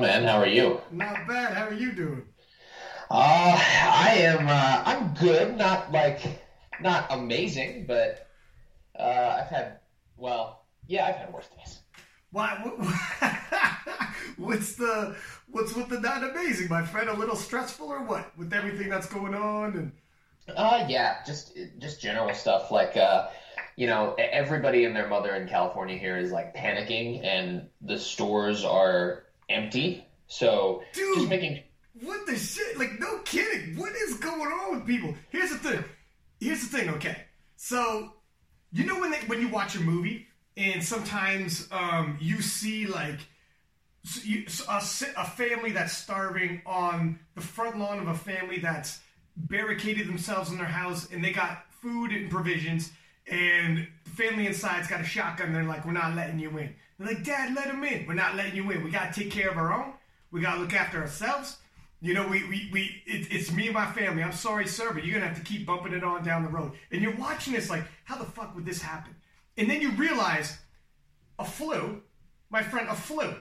Man? How are you? Not bad. How are you doing? Uh, I am. Uh, I'm good. Not like, not amazing, but uh, I've had. Well, yeah, I've had worse days. Why? what's the what's with the not amazing, my friend? A little stressful or what? With everything that's going on and. Uh, yeah, just just general stuff like uh, you know, everybody and their mother in California here is like panicking, and the stores are empty. So Dude, just making. What the shit? Like, no kidding. What is going on with people? Here's the thing. Here's the thing. Okay, so you know when they, when you watch a movie and sometimes um, you see like you, a, a family that's starving on the front lawn of a family that's barricaded themselves in their house and they got food and provisions and the family inside's got a shotgun. They're like, we're not letting you in. Like, Dad, let them in. We're not letting you in. We got to take care of our own. We got to look after ourselves. You know, we, we, we it, it's me and my family. I'm sorry, sir, but you're going to have to keep bumping it on down the road. And you're watching this like, how the fuck would this happen? And then you realize a flu, my friend, a flu.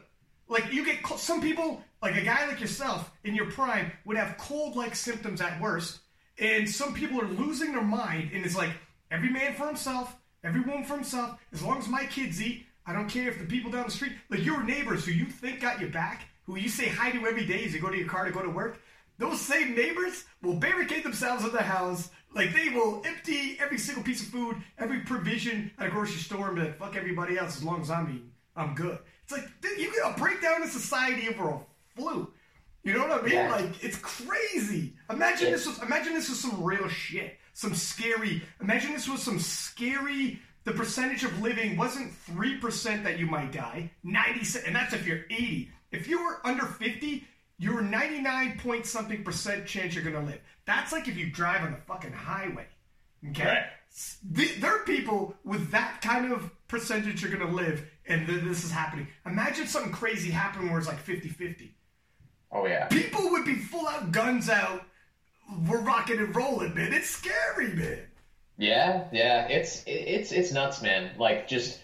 Like you get some people, like a guy like yourself in your prime, would have cold-like symptoms at worst, and some people are losing their mind, and it's like every man for himself, every woman for himself. As long as my kids eat, I don't care if the people down the street, like your neighbors who you think got your back, who you say hi to every day as you go to your car to go to work, those same neighbors will barricade themselves in the house. Like they will empty every single piece of food, every provision at a grocery store, and be like, "Fuck everybody else. As long as I'm eating, I'm good." It's like you get a breakdown in society over a flu. You know what I mean? Yeah. Like it's crazy. Imagine this was imagine this was some real shit, some scary. Imagine this was some scary. The percentage of living wasn't three percent that you might die, ninety, and that's if you're eighty. If you were under fifty, you're 99 point something percent chance you're gonna live. That's like if you drive on the fucking highway. Okay? Right. there are people with that kind of percentage you're gonna live, and this is happening. Imagine something crazy happening where it's like 50 50. Oh, yeah. People would be full out, guns out. We're rocking and rolling, man. It's scary, man. Yeah, yeah. It's it's it's nuts, man. Like just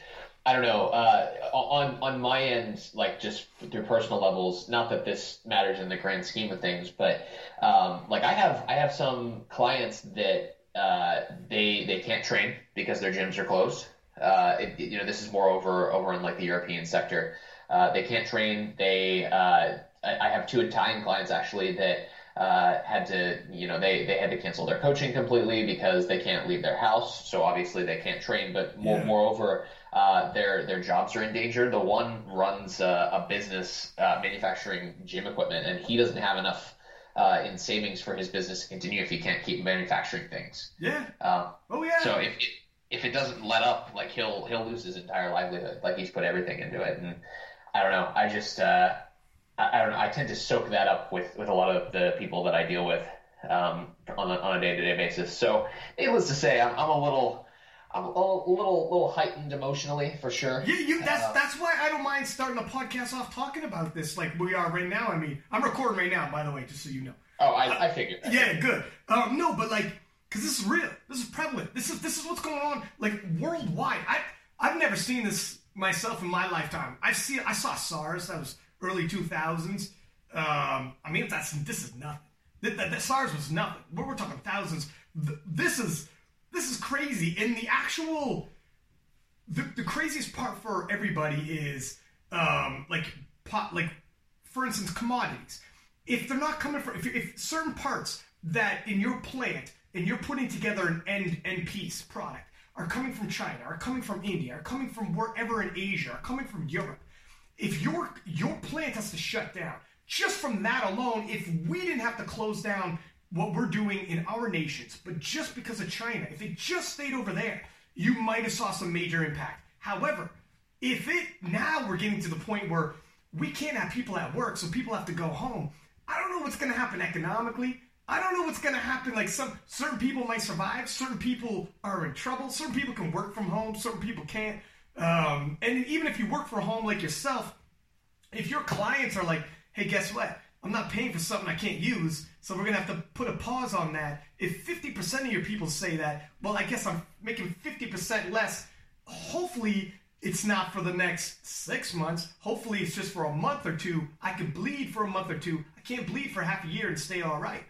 I don't know. Uh, on on my end, like just through personal levels, not that this matters in the grand scheme of things, but um, like I have I have some clients that uh, they they can't train because their gyms are closed. Uh, it, you know, this is more over over in like the European sector. Uh, they can't train. They uh, I, I have two Italian clients actually that uh, had to, you know, they, they had to cancel their coaching completely because they can't leave their house. So obviously they can't train. But more, yeah. moreover, uh, their their jobs are in danger. The one runs a business uh, manufacturing gym equipment, and he doesn't have enough uh, in savings for his business to continue if he can't keep manufacturing things. Yeah. Um, oh yeah. So if it, if it doesn't let up, like he'll he'll lose his entire livelihood. Like he's put everything into it, and I don't know. I just uh, I, I, don't know. I tend to soak that up with with a lot of the people that I deal with um, on a, on a day to day basis. So needless to say, I'm, I'm a little I'm a little, little heightened emotionally for sure. Yeah, you, that's uh, that's why I don't mind starting a podcast off talking about this like we are right now. I mean, I'm recording right now, by the way, just so you know. Oh, I, uh, I figured. I yeah, good. Um, no, but like, because this is real. This is prevalent. This is this is what's going on like worldwide. I I've never seen this myself in my lifetime. I see I saw SARS. That was early 2000s. Um, I mean, that's this is nothing. The, the, the SARS was nothing. We're, we're talking thousands. this is this is crazy. And the actual, the, the craziest part for everybody is um, like pot, like for instance, commodities. If they're not coming from, if, if certain parts that in your plant and you're putting together an end end piece product are coming from China, are coming from India, are coming from wherever in Asia, are coming from Europe. If your your plant has to shut down, just from that alone, if we didn't have to close down what we're doing in our nations, but just because of China, if it just stayed over there, you might have saw some major impact. However, if it now we're getting to the point where we can't have people at work, so people have to go home. I don't know what's going to happen economically. I don't know what's going to happen. Like some certain people might survive, certain people are in trouble, certain people can work from home, certain people can't. Um, and even if you work from home like yourself, if your clients are like, "Hey, guess what? I'm not paying for something I can't use, so we're gonna have to put a pause on that. If 50% of your people say that, well, I guess I'm making 50% less. Hopefully, it's not for the next six months. Hopefully, it's just for a month or two. I could bleed for a month or two. I can't bleed for half a year and stay all right.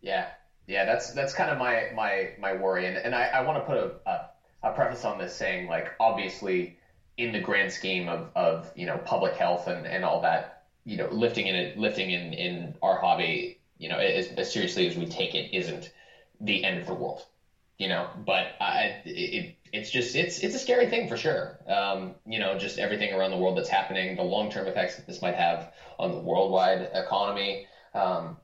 Yeah, yeah, that's that's kind of my my my worry, and and I, I want to put a, a a preface on this saying like obviously in the grand scheme of of you know public health and and all that you know lifting in it lifting in in our hobby you know as, as seriously as we take it isn't the end of the world you know? But I, it, it's just it's it's a scary thing for sure. Um, you know just everything around the world that's happening the long-term effects that this might have on the worldwide economy um,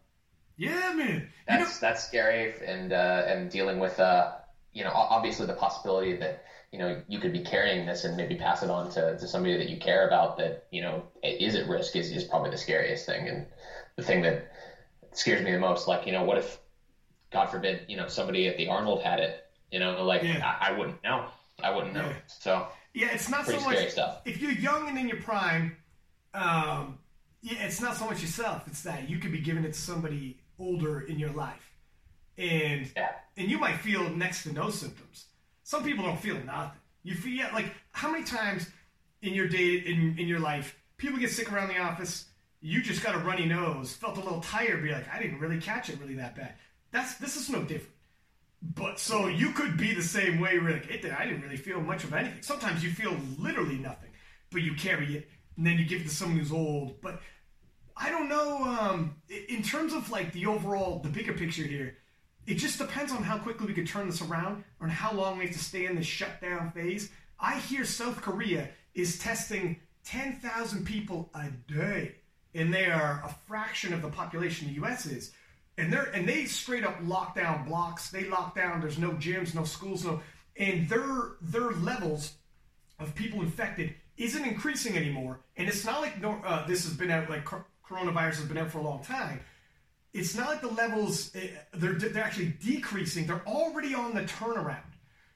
yeah man. That's you know, that's scary and uh, and dealing with uh, you know obviously the possibility that you know you could be carrying this and maybe pass it on to, to somebody that you care about that you know is at risk is, is probably the scariest thing and the thing that scares me the most like you know what if God forbid, you know, somebody at the Arnold had it, you know, like yeah. I, I, wouldn't know. I wouldn't know. Yeah. So yeah, it's not so much stuff. If you're young and in your prime, um, yeah, it's not so much yourself. It's that you could be giving it to somebody older in your life, and yeah. And you might feel next to no symptoms. Some people don't feel nothing. You feel like how many times in your day in in your life people get sick around the office. You just got a runny nose, felt a little tired, be like, I didn't really catch it really that bad. That's this is no different. But so you could be the same way. Like, it, I didn't really feel much of anything. Sometimes you feel literally nothing, but you carry it, and then you give it to someone who's old. But I don't know. Um, in terms of like the overall, the bigger picture here, it just depends on how quickly we could turn this around, or how long we have to stay in this shutdown phase. I hear South Korea is testing 10,000 people a day, and they are a fraction of the population the U.S. is and they're and they straight up lock down blocks. They lock down. There's no gyms, no schools, no, and their their levels of people infected isn't increasing anymore. And it's not like uh, this has been out like coronavirus has been out for a long time. It's not like the levels eh, they're they're actually decreasing. They're already on the turnaround.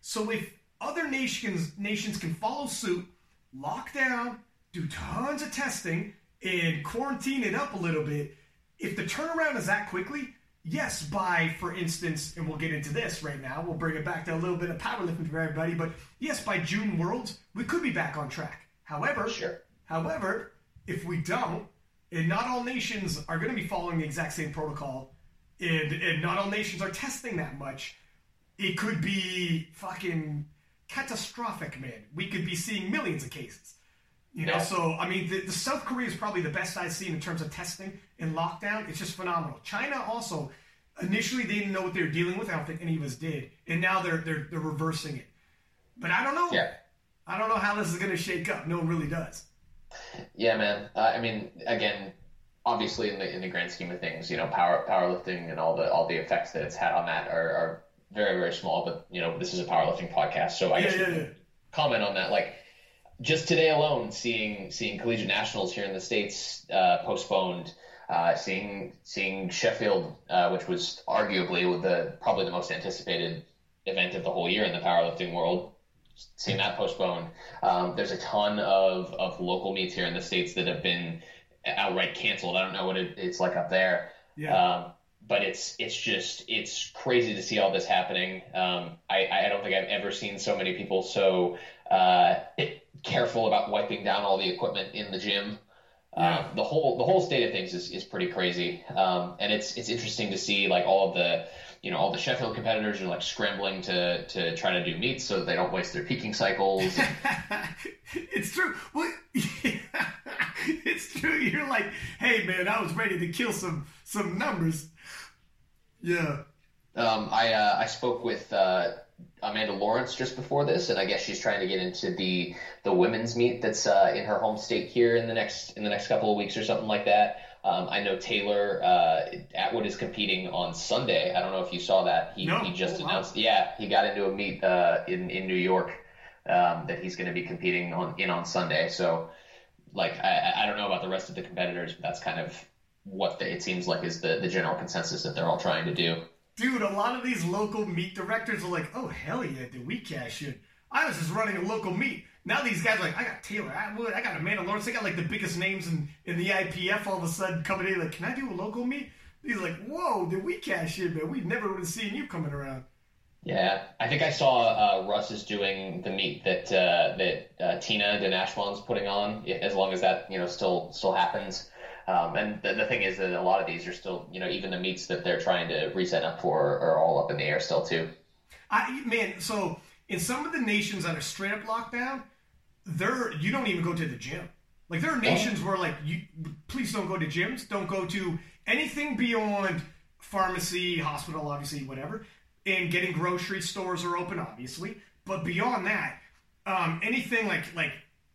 So if other nations nations can follow suit, lock down, do tons of testing, and quarantine it up a little bit if the turnaround is that quickly, yes, by, for instance, and we'll get into this right now, we'll bring it back to a little bit of powerlifting for everybody, but yes, by June Worlds, we could be back on track. However, sure. however, if we don't, and not all nations are going to be following the exact same protocol, and, and not all nations are testing that much, it could be fucking catastrophic, man. We could be seeing millions of cases. You know, yeah. so I mean, the, the, South Korea is probably the best I've seen in terms of testing and lockdown. It's just phenomenal. China also, initially they didn't know what they were dealing with. I don't think any of us did, and now they're they're they're reversing it. But I don't know. Yeah. I don't know how this is going to shake up. No one really does. Yeah, man. Uh, I mean, again, obviously in the in the grand scheme of things, you know, power powerlifting and all the all the effects that it's had on that are, are very very small. But you know, this is a powerlifting podcast, so I yeah, guess yeah, yeah. comment on that. Like just today alone, seeing seeing collegiate nationals here in the states uh, postponed, uh, seeing seeing Sheffield, uh, which was arguably the probably the most anticipated event of the whole year in the powerlifting world, seeing that postponed. Um, there's a ton of of local meets here in the states that have been outright canceled. I don't know what it, it's like up there. Yeah. Um, but it's it's just it's crazy to see all this happening. Um, I, I don't think I've ever seen so many people so uh, careful about wiping down all the equipment in the gym. Yeah. Uh, the whole the whole state of things is, is pretty crazy, um, and it's it's interesting to see like all of the you know all the Sheffield competitors are like scrambling to to try to do meets so they don't waste their peaking cycles. it's true. Well, yeah, it's true. You're like, hey man, I was ready to kill some some numbers. Yeah. Um, I uh, I spoke with uh, Amanda Lawrence just before this, and I guess she's trying to get into the the women's meet that's uh, in her home state here in the next in the next couple of weeks or something like that. Um, I know Taylor uh, Atwood is competing on Sunday. I don't know if you saw that. He, no. he just oh, announced. Wow. Yeah, he got into a meet uh, in in New York um, that he's going to be competing on in on Sunday. So, like, I, I don't know about the rest of the competitors, but that's kind of what the, it seems like is the the general consensus that they're all trying to do dude, a lot of these local meet directors are like, oh hell yeah, did we cash in? I was just running a local meet. Now these guys are like, I got Taylor Atwood, I got Amanda Lawrence, they got like the biggest names in, in the IPF all of a sudden coming in like, can I do a local meet? He's like, whoa, did we cash in, man? We never would have seen you coming around. Yeah, I think I saw uh, Russ is doing the meet that uh, that uh, Tina de Nashwan's putting on, as long as that you know still still happens. Um, and the, the thing is that a lot of these are still, you know, even the meets that they're trying to reset up for are all up in the air still too. I man, so in some of the nations that are straight up lockdown, there you don't even go to the gym. Like there are nations where like you please don't go to gyms, don't go to anything beyond pharmacy, hospital, obviously, whatever. And getting grocery stores are open, obviously. But beyond that, um, anything like like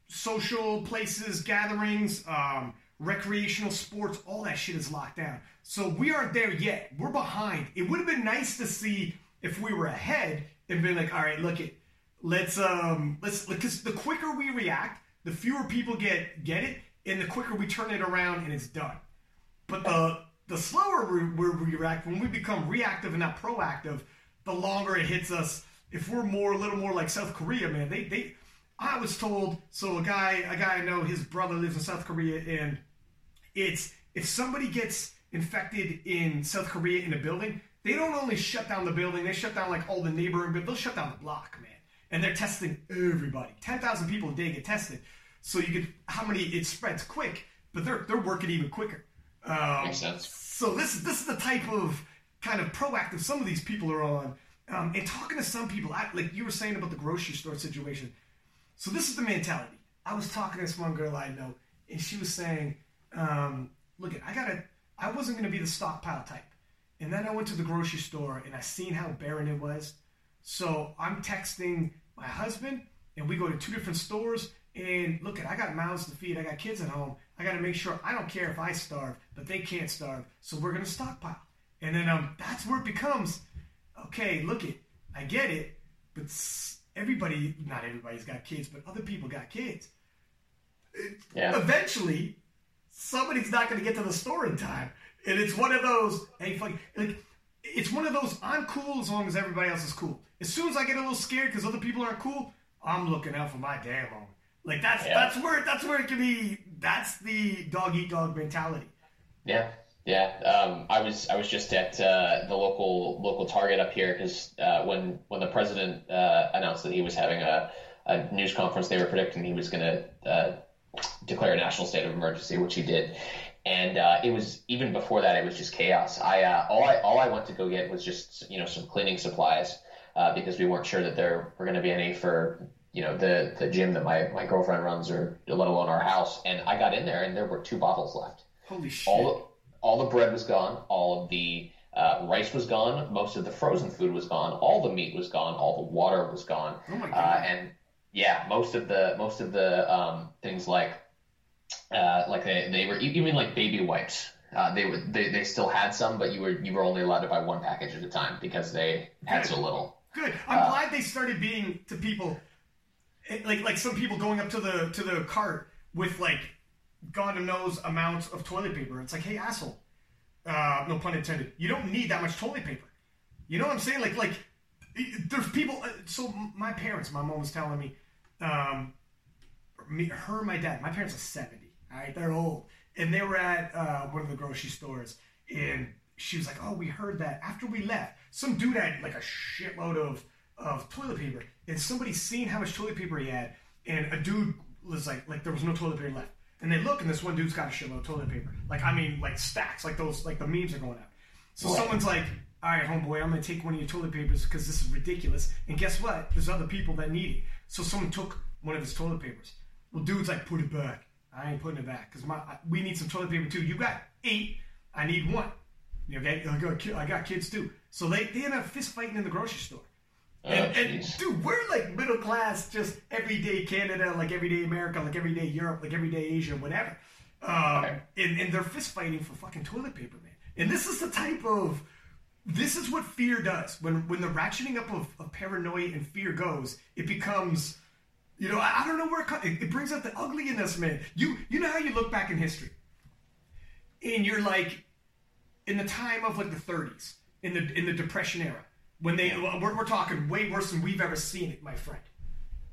social places, gatherings, um, recreational sports, all that shit is locked down. So we aren't there yet. We're behind. It would have been nice to see if we were ahead and been like, all right, look it, let's um let's because the quicker we react, the fewer people get get it, and the quicker we turn it around and it's done. But the the slower we, we react, when we become reactive and not proactive, the longer it hits us. If we're more a little more like South Korea, man, they they I was told so a guy a guy I know his brother lives in South Korea and it's if somebody gets infected in South Korea in a building, they don't only shut down the building, they shut down like all the neighboring, but they'll shut down the block, man. And they're testing everybody. 10,000 people a day get tested. So you get how many it spreads quick, but they're they're working even quicker. Um, Makes sense. So this is this is the type of kind of proactive some of these people are on. Um, and talking to some people, I, like you were saying about the grocery store situation. So this is the mentality. I was talking to this one girl I know, and she was saying, um, "Look, I gotta. I wasn't gonna be the stockpile type, and then I went to the grocery store and I seen how barren it was. So I'm texting my husband, and we go to two different stores. And look, at I got mouths to feed. I got kids at home. I got to make sure. I don't care if I starve, but they can't starve. So we're gonna stockpile. And then um, that's where it becomes, okay. Look, it. I get it, but everybody, not everybody's got kids, but other people got kids. Yeah. Eventually, somebody's not going to get to the store in time. And it's one of those, hey, fuck, like, it's one of those, I'm cool as long as everybody else is cool. As soon as I get a little scared because other people aren't cool, I'm looking out for my damn own. Like that's yeah. that's where that's where it can be. That's the dog eat dog mentality. Yeah, yeah. Um, I was I was just at uh, the local local Target up here because uh, when when the president uh, announced that he was having a, a news conference, they were predicting he was going to uh, declare a national state of emergency, which he did. And uh, it was even before that, it was just chaos. I uh, all I all I went to go get was just you know some cleaning supplies uh, because we weren't sure that there were going to be any for you know the the gym that my, my girlfriend runs or let alone our house. And I got in there and there were two bottles left. Holy shit! All the, all the bread was gone. All of the uh, rice was gone. Most of the frozen food was gone. All the meat was gone. All the water was gone. Oh my uh, god! and yeah, most of the most of the um, things like uh, like they, they were even like baby wipes. Uh, they would they, they still had some, but you were you were only allowed to buy one package at a time because they had Good. so little. Good. I'm uh, glad they started being to people eh, like like some people going up to the to the cart with like God knows amounts of toilet paper. It's like, hey asshole, uh, no pun intended. You don't need that much toilet paper. You know what I'm saying? Like like there's people. Uh, so my parents, my mom was telling me um, me, her and my dad. My parents are seventy. All right, they're old, and they were at uh, one of the grocery stores, and she was like, "Oh, we heard that after we left, some dude had like a shitload of of toilet paper, and somebody seen how much toilet paper he had, and a dude was like, like there was no toilet paper left." And they look, and this one dude's got a shitload of toilet paper. Like, I mean, like stacks, like those, like the memes are going out. So someone's like, all right, homeboy, I'm gonna take one of your toilet papers because this is ridiculous. And guess what? There's other people that need it. So someone took one of his toilet papers. Well, dude's like, put it back. I ain't putting it back because my we need some toilet paper too. You got eight. I need one. Okay, I got I got kids too. So they they end up fist fighting in the grocery store. Oh, and, and, dude, we're like middle class, just everyday Canada, like everyday America, like everyday Europe, like everyday Asia, whatever. Um, okay. and, and they're fist fighting for fucking toilet paper, man. And this is the type of this is what fear does. When when the ratcheting up of, of paranoia and fear goes, it becomes, you know, I, I don't know where it, comes it, brings up the ugliness, man. You you know how you look back in history, and you're like, in the time of like the 30s, in the in the Depression era, when they we're, we're talking way worse than we've ever seen it, my friend.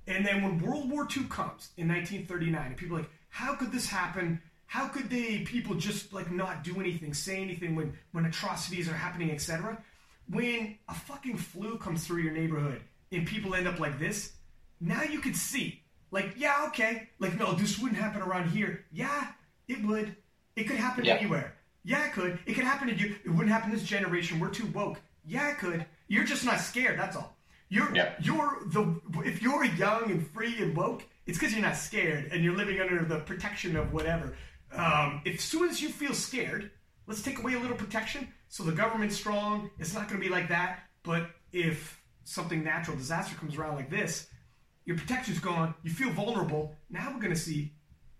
And then when World War II comes in 1939, and people are like, how could this happen? how could they people just like not do anything, say anything when when atrocities are happening, etc. when a fucking flu comes through your neighborhood and people end up like this, now you could see. Like, yeah, okay. Like, no, this wouldn't happen around here. Yeah, it would. It could happen Yeah. anywhere. Yeah, it could. It could happen to you. It wouldn't happen this generation. We're too woke. Yeah, it could. You're just not scared. That's all. You're Yeah. you're the if you're young and free and woke, it's because you're not scared and you're living under the protection of whatever. Um, if as soon as you feel scared, let's take away a little protection. So the government's strong. It's not going to be like that. But if something natural disaster comes around like this, your protection's gone. You feel vulnerable. Now we're going to see,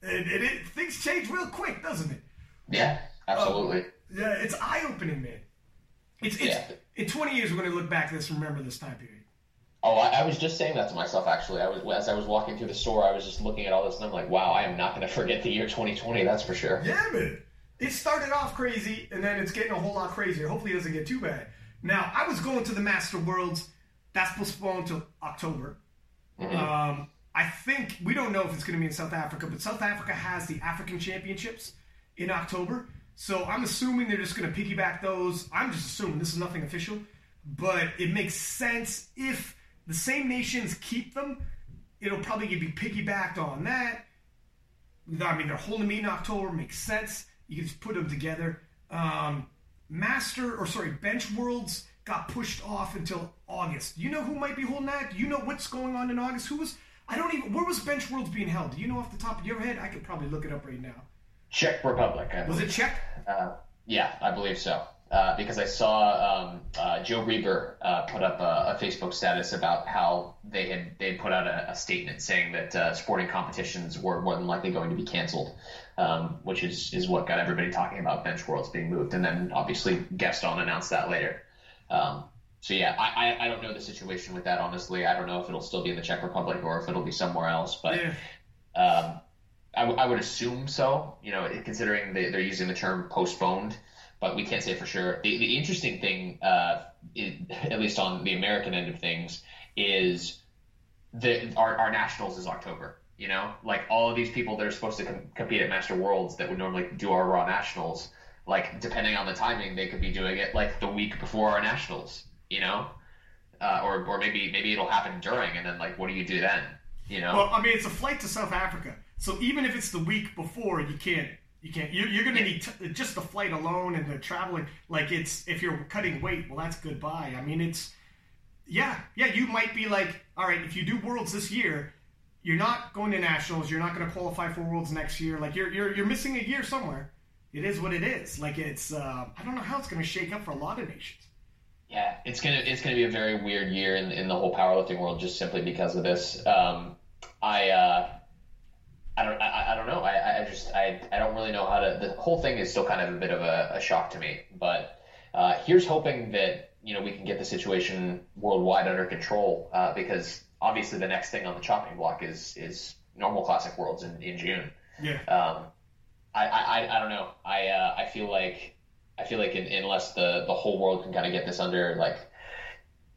and, and it, things change real quick, doesn't it? Yeah, absolutely. Uh, yeah, it's eye opening, man. It's, it's Yeah. in 20 years we're going to look back at this and remember this time period. Oh, I, I was just saying that to myself actually. I was as I was walking through the store, I was just looking at all this, and I'm like, wow, I am not going to forget the year 2020. That's for sure. Yeah, man. It started off crazy, and then it's getting a whole lot crazier. Hopefully, it doesn't get too bad. Now, I was going to the Master Worlds. That's postponed till October. Um, I think we don't know if it's going to be in South Africa, but South Africa has the African Championships in October. So I'm assuming they're just going to piggyback those. I'm just assuming this is nothing official, but it makes sense if the same nations keep them. It'll probably be piggybacked on that. I mean, they're holding me in October. Makes sense. You can just put them together. Um, Master, or sorry, Bench Worlds got pushed off until August. You know who might be holding that? You know what's going on in August? Who was? I don't even. Where was Bench Worlds being held? Do you know off the top of your head? I could probably look it up right now. Czech Republic. I Was believe. it Czech? Uh, yeah, I believe so. Uh, because I saw um, uh, Joe Rieger uh, put up a, a Facebook status about how they had they put out a, a statement saying that uh, sporting competitions were more than likely going to be canceled, um, which is is what got everybody talking about bench worlds being moved, and then obviously Gaston announced that later. Um, so yeah, I, I I don't know the situation with that honestly. I don't know if it'll still be in the Czech Republic or if it'll be somewhere else, but. Yeah. Um, I, w- I would assume so, you know, considering they, they're using the term postponed, but we can't say for sure. The, the interesting thing, uh, at least on the American end of things, is that our, our nationals is October. You know, like all of these people that are supposed to com- compete at Master Worlds that would normally do our Raw Nationals, like depending on the timing, they could be doing it like the week before our nationals. You know, uh, or or maybe maybe it'll happen during, and then like what do you do then? You know. Well, I mean, it's a flight to South Africa, so even if it's the week before, you can't. You can't. You're, you're going to need t- just the flight alone and the traveling. Like it's if you're cutting weight, well, that's goodbye. I mean, it's yeah, yeah. You might be like, all right, if you do worlds this year, you're not going to nationals. You're not going to qualify for worlds next year. Like you're you're you're missing a year somewhere. It is what it is. Like it's. Uh, I don't know how it's going to shake up for a lot of nations. Yeah, it's gonna it's gonna be a very weird year in, in the whole powerlifting world just simply because of this. Um, I uh, I don't I, I don't know. I, I just I, I don't really know how to. The whole thing is still kind of a bit of a, a shock to me. But uh, here's hoping that you know we can get the situation worldwide under control uh, because obviously the next thing on the chopping block is is normal classic worlds in, in June. Yeah. Um, I, I, I don't know. I uh, I feel like I feel like in, unless the, the whole world can kind of get this under like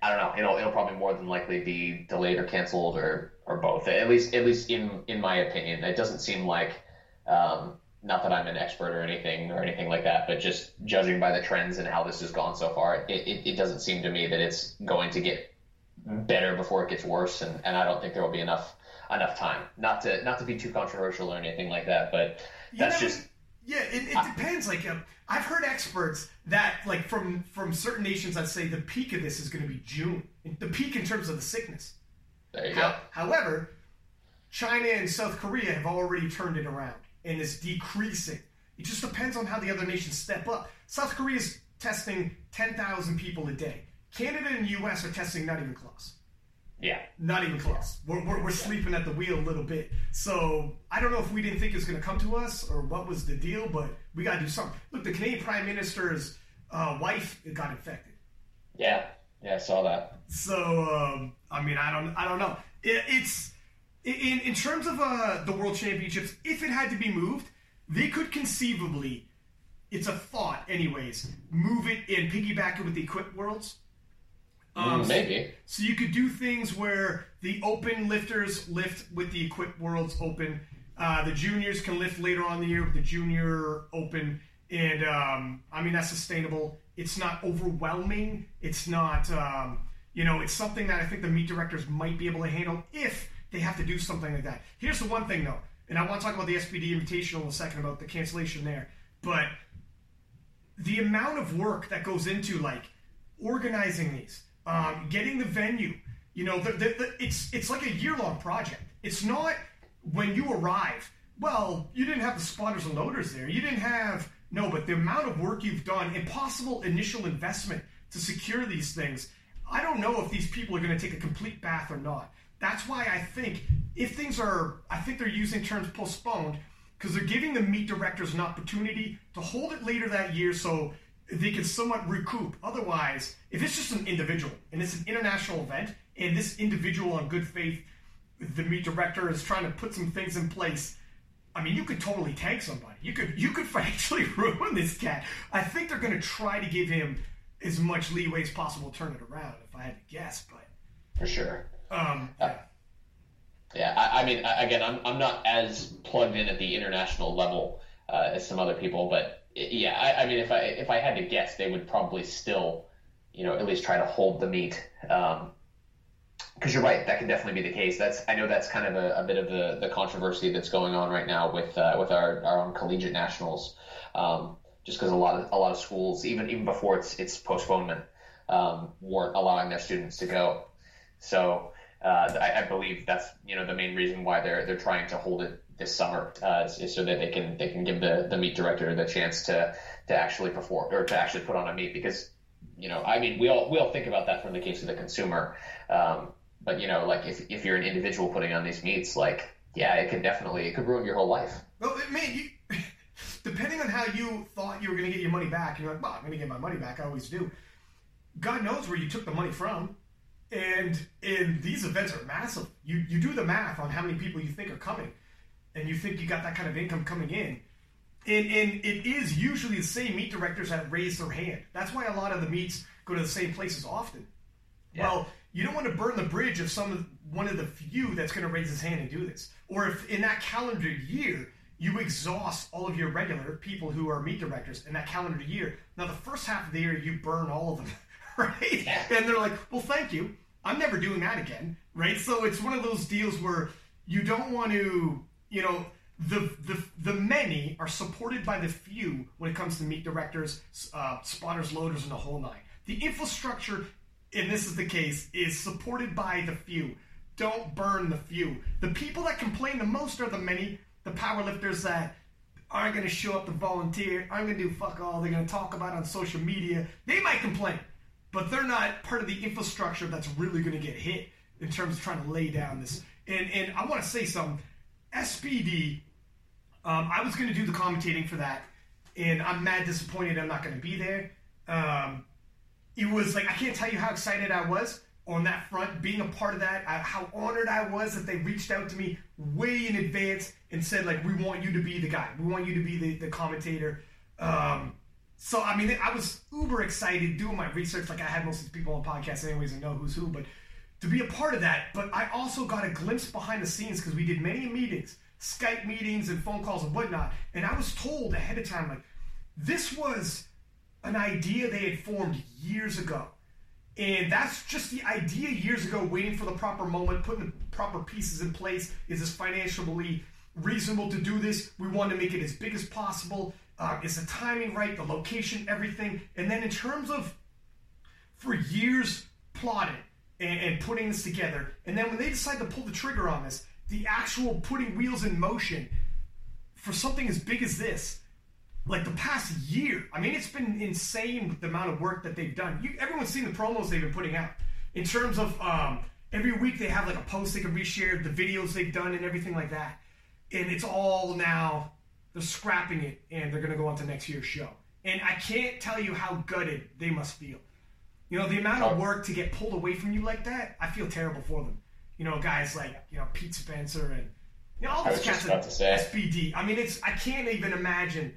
I don't know, it'll it'll probably more than likely be delayed or canceled or, or both. At least at least in in my opinion, it doesn't seem like um, not that I'm an expert or anything or anything like that, but just judging by the trends and how this has gone so far, it, it, it doesn't seem to me that it's going to get better before it gets worse, and, and I don't think there will be enough enough time. Not to not to be too controversial or anything like that, but that's know, just yeah. It, it depends. Like um, I've heard experts that like from from certain nations that say the peak of this is going to be June. The peak in terms of the sickness. there you go. However, China and South Korea have already turned it around and is decreasing. It just depends on how the other nations step up. South Korea is testing 10,000 people a day. Canada and U.S. are testing not even close. Yeah, Not even close. We're, we're, we're sleeping at the wheel a little bit. So I don't know if we didn't think it was going to come to us or what was the deal, but we got to do something. Look, the Canadian Prime Minister's uh, wife got infected. yeah, yeah. I saw that. So um, I mean, I don't, I don't know. It, it's in in terms of uh, the World Championships. If it had to be moved, they could conceivably. It's a thought, anyways. Move it and piggyback it with the Equip Worlds. Um, Mm, Maybe. So you could do things where the open lifters lift with the Equip Worlds Open. Uh, the juniors can lift later on in the year with the Junior Open, and um, I mean that's sustainable. It's not overwhelming. It's not, um, you know, it's something that I think the meet directors might be able to handle if they have to do something like that. Here's the one thing though, and I want to talk about the SBD Invitational in a second about the cancellation there, but the amount of work that goes into like organizing these, um, getting the venue, you know, the, the, the, it's it's like a year long project. It's not when you arrive. Well, you didn't have the spotters and loaders there. You didn't have no, but the amount of work you've done, impossible initial investment to secure these things. I don't know if these people are going to take a complete bath or not. That's why I think if things are, I think they're using terms postponed because they're giving the meet directors an opportunity to hold it later that year so they can somewhat recoup. Otherwise, if it's just an individual and it's an international event and this individual on good faith, the meet director is trying to put some things in place. I mean, you could totally tank somebody. You could you could financially ruin this cat. I think they're going to try to give him as much leeway as possible to turn it around. If I had to guess, but for sure. Um, yeah. Yeah, I, I, mean, again, I'm, I'm not as plugged in at the international level uh, as some other people, but yeah, I, I, mean, if I if I had to guess, they would probably still, you know, at least try to hold the meet. Um, because you're right, that can definitely be the case. That's I know that's kind of a, a bit of the, the controversy that's going on right now with uh, with our, our own collegiate nationals. Um, just because a lot of a lot of schools, even even before its its postponement, um, weren't allowing their students to go. So uh, I, I, believe that's you know the main reason why they're they're trying to hold it this summer uh, so that they can they can give the the meet director the chance to to actually perform or to actually put on a meet because you know I mean we all we all think about that from the case of the consumer, um, but you know like if if you're an individual putting on these meets like yeah it could definitely it could ruin your whole life. Well, man, you, depending on how you thought you were going to get your money back, you're like, well, I'm going to get my money back. I always do. God knows where you took the money from. And and these events are massive. You you do the math on how many people you think are coming, and you think you got that kind of income coming in. And, and it is usually the same meet directors that raise their hand. That's why a lot of the meets go to the same places often. Yeah. Well, you don't want to burn the bridge of some of one of the few that's going to raise his hand and do this. Or if in that calendar year you exhaust all of your regular people who are meet directors in that calendar year. Now the first half of the year you burn all of them, right? Yeah. And they're like, "Well, thank you. I'm never doing that again, right? So it's one of those deals where you don't want to, you know, the the the many are supported by the few when it comes to meet directors, uh, spotters, loaders, and the whole nine. The infrastructure, and this is the case, is supported by the few. Don't burn the few. The people that complain the most are the many. The powerlifters that aren't going to show up to volunteer, aren't going to do fuck all. They're going to talk about on social media. They might complain but they're not part of the infrastructure that's really going to get hit in terms of trying to lay down this. And and I want to say something. SBD, um, I was going to do the commentating for that, and I'm mad disappointed I'm not going to be there. Um, it was like I can't tell you how excited I was on that front, being a part of that. I, how honored I was that they reached out to me way in advance and said like, "We want you to be the guy. We want you to be the the commentator." Um, so I mean, I was uber excited doing my research, like I had most of the people on podcasts anyways and know who's who, but to be a part of that. But I also got a glimpse behind the scenes because we did many meetings, Skype meetings and phone calls and whatnot, and I was told ahead of time like this was an idea they had formed years ago. And that's just the idea years ago, waiting for the proper moment, putting the proper pieces in place. Is this financially reasonable to do this? We want to make it as big as possible. Uh, is the timing right? The location, everything. And then in terms of for years plotting and, and putting this together, and then when they decide to pull the trigger on this, the actual putting wheels in motion for something as big as this, like the past year. I mean, it's been insane the amount of work that they've done. You, everyone's seen the promos they've been putting out in terms of um, every week they have like a post they can reshare, the videos they've done, and everything like that. And it's all now they're scrapping it and they're going to go on to next year's show. And I can't tell you how gutted they must feel. You know, the amount of work to get pulled away from you like that, I feel terrible for them. You know, guys like, you know, Pete Spencer and you know, all those cats at SBD. I mean, it's I can't even imagine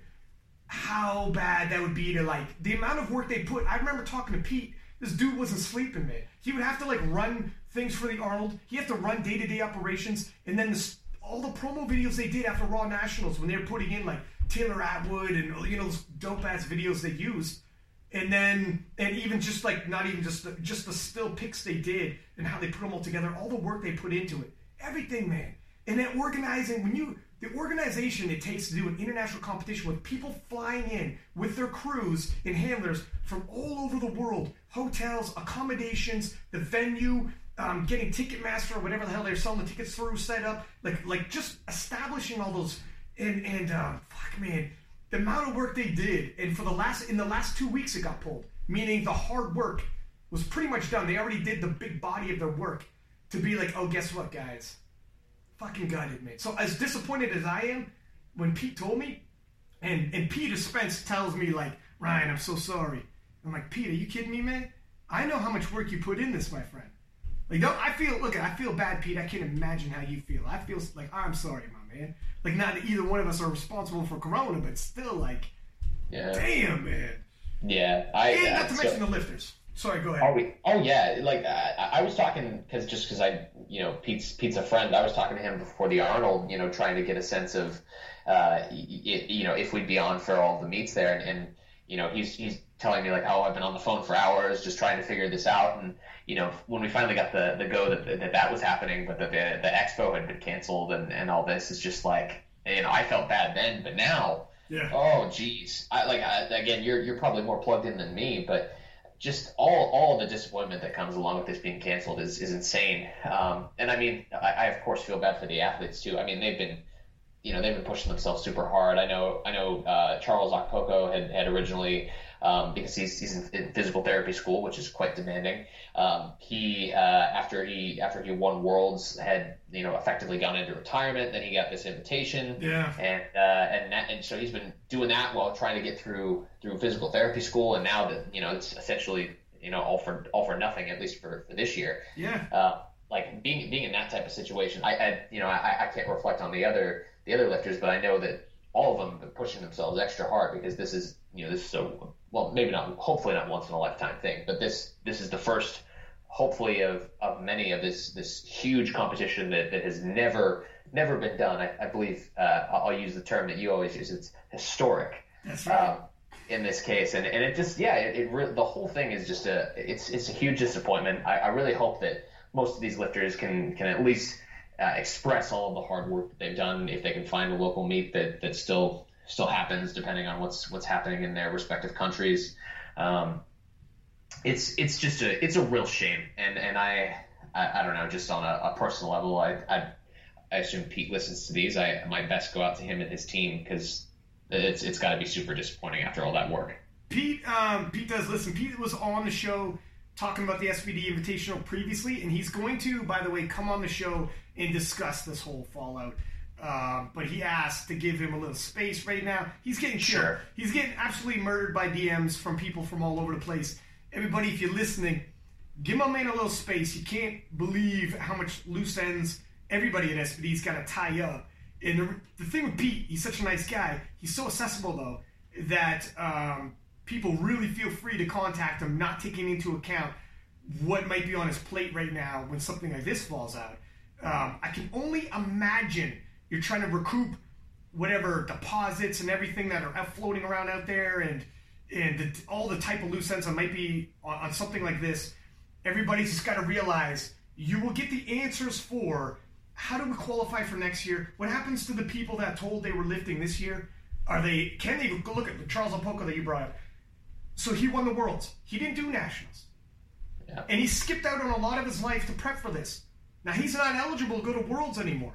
how bad that would be to like the amount of work they put. I remember talking to Pete. This dude wasn't sleeping, man. He would have to like run things for the Arnold. He had to run day to day operations, and then the all the promo videos they did after Raw Nationals when they were putting in like Taylor Atwood and you know those dope ass videos they used, and then and even just like not even just the, just the still pics they did and how they put them all together, all the work they put into it, everything, man. And then organizing when you the organization it takes to do an international competition with people flying in with their crews and handlers from all over the world, hotels, accommodations, the venue, um, getting Ticketmaster or whatever the hell they're selling the tickets through set up, like like just establishing all those and and uh, fuck man, the amount of work they did, and for the last in the last two weeks it got pulled, meaning the hard work was pretty much done. They already did the big body of their work to be like, oh, guess what, guys fucking gutted, man. So as disappointed as I am, when Pete told me, and and Peter Spence tells me like, Ryan, I'm so sorry. I'm like, Pete, are you kidding me, man? I know how much work you put in this, my friend. Like, don't I feel? Look, I feel bad, Pete. I can't imagine how you feel. I feel like I'm sorry, my man. Like, not that either one of us are responsible for Corona, but still, like, Yeah. damn, man. Yeah. I. And uh, not to so- mention the lifters. Sorry, go ahead. Oh, we, oh yeah, like I, I was talking because just because I, you know, Pete's Pete's a friend. I was talking to him before the Arnold, you know, trying to get a sense of, uh, y- y- you know, if we'd be on for all the meets there, and, and you know, he's he's telling me like, oh, I've been on the phone for hours just trying to figure this out, and you know, when we finally got the the go that that, that was happening, but that the the expo had been canceled and and all this is just like, you know, I felt bad then, but now. yeah. Oh, geez. I like I, again. You're you're probably more plugged in than me, but just all all the disappointment that comes along with this being canceled is is insane. Um, and I mean, I, I of course feel bad for the athletes too. I mean, they've been, you know, they've been pushing themselves super hard. I know I know uh, Charles Okpoko had had originally. Um, because he's, he's in, in physical therapy school, which is quite demanding. Um, he uh, after he after he won worlds had you know effectively gone into retirement. Then he got this invitation, Yeah. and uh, and that, and so he's been doing that while trying to get through through physical therapy school, and now that you know it's essentially you know all for all for nothing at least for, for this year. Yeah. Uh, like being being in that type of situation, I, I you know I, I can't reflect on the other the other lifters, but I know that all of them have been pushing themselves extra hard because this is you know this is so well maybe not hopefully not once in a lifetime thing, but this this is the first hopefully of, of many of this this huge competition that, that has never never been done. I, I believe uh, I'll use the term that you always use. It's historic That's right. um, in this case, and and it just yeah, it, it re- the whole thing is just a it's it's a huge disappointment. I, I really hope that most of these lifters can can at least uh, express all of the hard work that they've done if they can find a local meet that that still still happens depending on what's what's happening in their respective countries. Um, it's it's just a it's a real shame, and and I I, I don't know, just on a, a personal level, I, I I assume Pete listens to these. I my best go out to him and his team because it's it's got to be super disappointing after all that work. Pete, um, Pete does listen. Pete was on the show talking about the SBD Invitational previously, and he's going to, by the way, come on the show and discuss this whole fallout. Um, but he asked to give him a little space right now. He's getting killed. Sure. He's getting absolutely murdered by DMs from people from all over the place. Everybody, if you're listening, give my man a little space. You can't believe how much loose ends everybody at SBD's got to tie up. And the, the thing with Pete, he's such a nice guy. He's so accessible though that um, people really feel free to contact him, not taking into account what might be on his plate right now when something like this falls out. Um, I can only imagine you're trying to recoup whatever deposits and everything that are floating around out there, and and the, all the type of loose ends that might be on, on something like this. Everybody's just got to realize you will get the answers for how do we qualify for next year? What happens to the people that told they were lifting this year? Are they? Can they look at Charles Okpoko that you brought up? So he won the worlds. He didn't do nationals, Yeah. and he skipped out on a lot of his life to prep for this. Now he's not eligible to go to worlds anymore.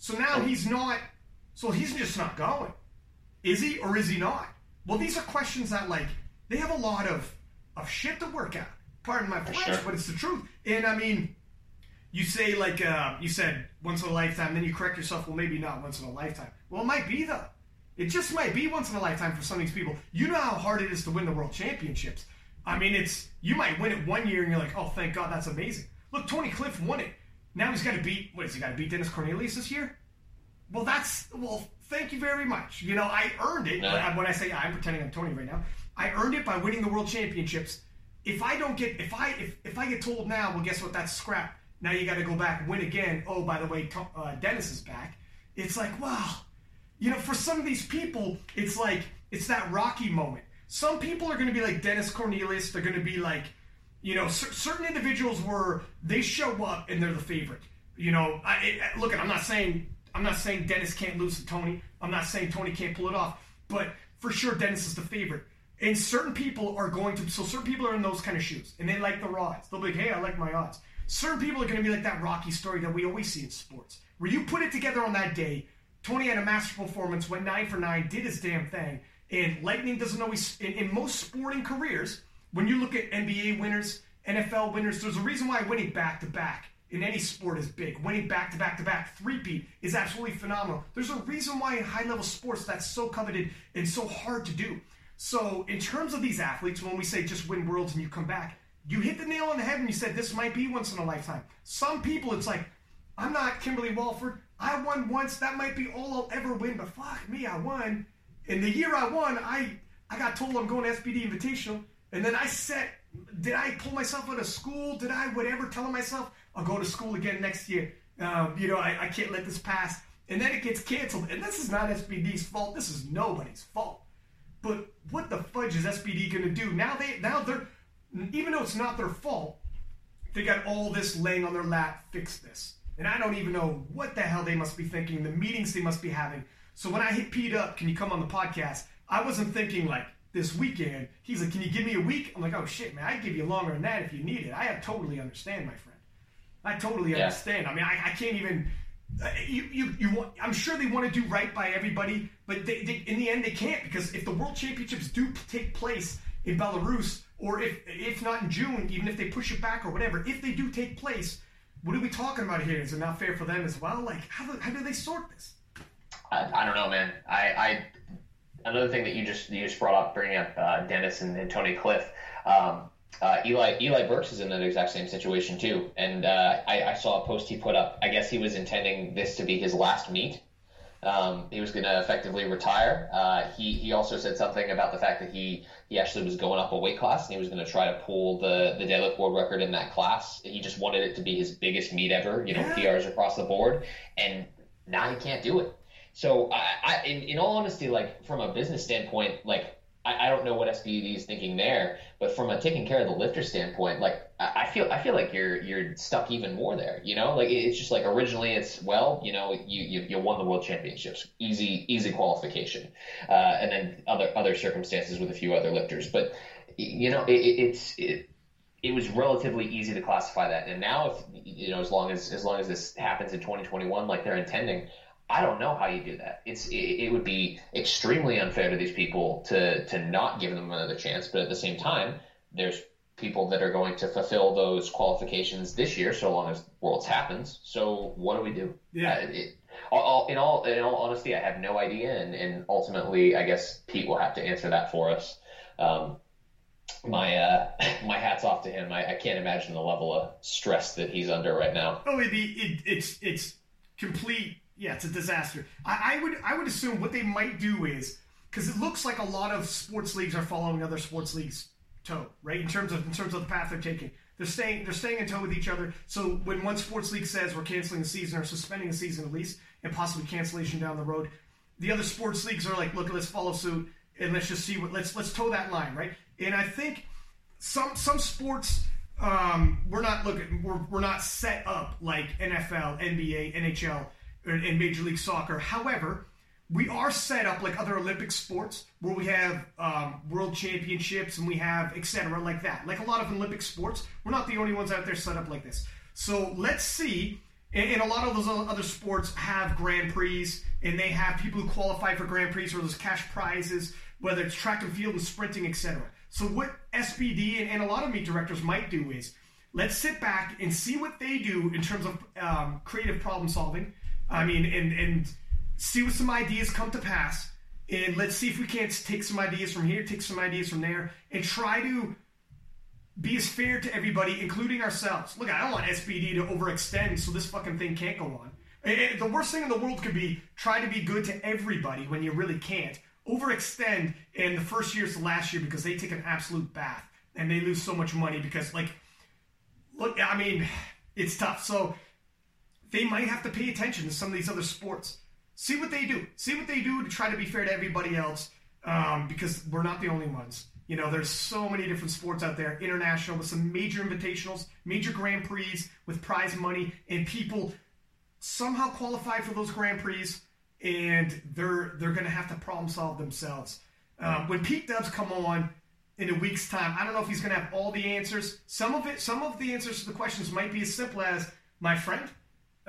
So now he's not. So he's just not going. Is he or is he not? Well, these are questions that like they have a lot of of shit to work out. Pardon my French, sure. but it's the truth. And I mean, you say like uh, you said once in a lifetime, then you correct yourself. Well, maybe not once in a lifetime. Well, it might be though. It just might be once in a lifetime for some of these people. You know how hard it is to win the world championships. I mean, it's you might win it one year and you're like, oh, thank God, that's amazing. Look, Tony Cliff won it. Now he's got to beat. What is he got to beat Dennis Cornelius this year? Well, that's well. Thank you very much. You know, I earned it. But when I say I'm pretending I'm Tony right now, I earned it by winning the world championships. If I don't get, if I if, if I get told now, well, guess what? That's scrap. Now you got to go back win again. Oh, by the way, uh, Dennis is back. It's like, wow. you know, for some of these people, it's like it's that Rocky moment. Some people are going to be like Dennis Cornelius. They're going to be like, you know, c- certain individuals were they show up and they're the favorite. You know, I, I, look, I'm not saying I'm not saying Dennis can't lose to Tony. I'm not saying Tony can't pull it off, but for sure Dennis is the favorite. And certain people are going to, so certain people are in those kind of shoes, and they like the odds. They'll be like, hey, I like my odds. Certain people are going to be like that Rocky story that we always see in sports, where you put it together on that day. Tony had a master performance, went nine for nine, did his damn thing. And lightning doesn't always, in, in most sporting careers, when you look at NBA winners, NFL winners, there's a reason why winning back to back in any sport is big. Winning back to back to back three-peat is absolutely phenomenal. There's a reason why in high level sports that's so coveted and so hard to do. So, in terms of these athletes, when we say just win worlds and you come back, you hit the nail on the head and you said this might be once in a lifetime. Some people, it's like, I'm not Kimberly Walford. I won once. That might be all I'll ever win, but fuck me, I won. And the year I won, I I got told I'm going to SBD Invitational, and then I set. Did I pull myself out of school? Did I whatever? Telling myself I'll go to school again next year. Um, you know, I, I can't let this pass. And then it gets canceled. And this is not SBD's fault. This is nobody's fault. But what the fudge is SBD going to do now? They now they're even though it's not their fault, they got all this laying on their lap. Fix this. And I don't even know what the hell they must be thinking. The meetings they must be having. So when I hit Pete up, can you come on the podcast? I wasn't thinking like this weekend. He's like, can you give me a week? I'm like, oh shit, man, I'd give you longer than that if you need it. I totally understand, my friend. I totally Yeah. understand. I mean, I, I can't even. Uh, you, you, you want, I'm sure they want to do right by everybody, but they, they, in the end, they can't because if the World Championships do take place in Belarus, or if if not in June, even if they push it back or whatever, if they do take place, what are we talking about here? Is it not fair for them as well? Like, how do, how do they sort this? I, I don't know, man. I, I another thing that you just you just brought up, bringing up uh, Dennis and, and Tony Cliff. Um, uh, Eli Eli Burks is in that exact same situation too, and uh, I, I saw a post he put up. I guess he was intending this to be his last meet. Um, he was going to effectively retire. Uh, he he also said something about the fact that he he actually was going up a weight class and he was going to try to pull the the deadlift world record in that class. He just wanted it to be his biggest meet ever. You know. PRs across the board, and now he can't do it. So I, I in, in all honesty, like from a business standpoint, like I, I don't know what SBD is thinking there, but from a taking care of the lifter standpoint, like I, I feel I feel like you're you're stuck even more there. You know, like it- it's just like originally it's well, you know, you you, you won the world championships, easy easy qualification, uh, and then other other circumstances with a few other lifters, but you know, it, it, it's it, it was relatively easy to classify that. And now, if you know, as long as as long as this happens in 2021, like they're intending, I don't know how you do that. It's it, it would be extremely unfair to these people to to not give them another chance. But at the same time, there's people that are going to fulfill those qualifications this year, so long as Worlds happens. So what do we do? Yeah. Uh, it, all, all, in all in all honesty, I have no idea, and, and ultimately, I guess Pete will have to answer that for us. Um, my uh, my hats off to him. I, I can't imagine the level of stress that he's under right now. Oh, it, it, it's it's complete. Yeah, it's a disaster. I, I would I would assume what they might do is because it looks like a lot of sports leagues are following other sports leagues' toe, right? In terms of in terms of the path they're taking, they're staying they're staying in toe with each other. So when one sports league says we're canceling the season or suspending the season at least, and possibly cancellation down the road, the other sports leagues are like, look, let's follow suit and let's just see what let's let's toe that line, right? And I think some some sports um, we're not looking we're, we're not set up like NFL, NBA, NHL, and Major League Soccer. However, we are set up like other Olympic sports where we have um, world championships and we have etc. like that. Like a lot of Olympic sports, we're not the only ones out there set up like this. So let's see. And, and a lot of those other sports have Grand Prix, and they have people who qualify for Grand Prix or those cash prizes, whether it's track and field and sprinting, etc. So what SBD and, and a lot of meet directors might do is let's sit back and see what they do in terms of um, creative problem solving. I mean, and and see what some ideas come to pass, and let's see if we can't take some ideas from here, take some ideas from there, and try to be as fair to everybody, including ourselves. Look, I don't want SBD to overextend so this fucking thing can't go on. Eh, eh, The worst thing in the world could be try to be good to everybody when you really can't. Overextend, and the first year is the last year because they take an absolute bath and they lose so much money because, like, look, I mean, it's tough. So they might have to pay attention to some of these other sports. see what they do. See what they do to try to be fair to everybody else, um, because we're not the only ones. You know, there's so many different sports out there, international with some major invitationals, major Grand Prix with prize money, and people somehow qualify for those Grand Prix, and they're they're going to have to problem solve themselves. Um, when Pete Dubs come on in a week's time, I don't know if he's going to have all the answers. Some of it, some of the answers to the questions might be as simple as, "My friend,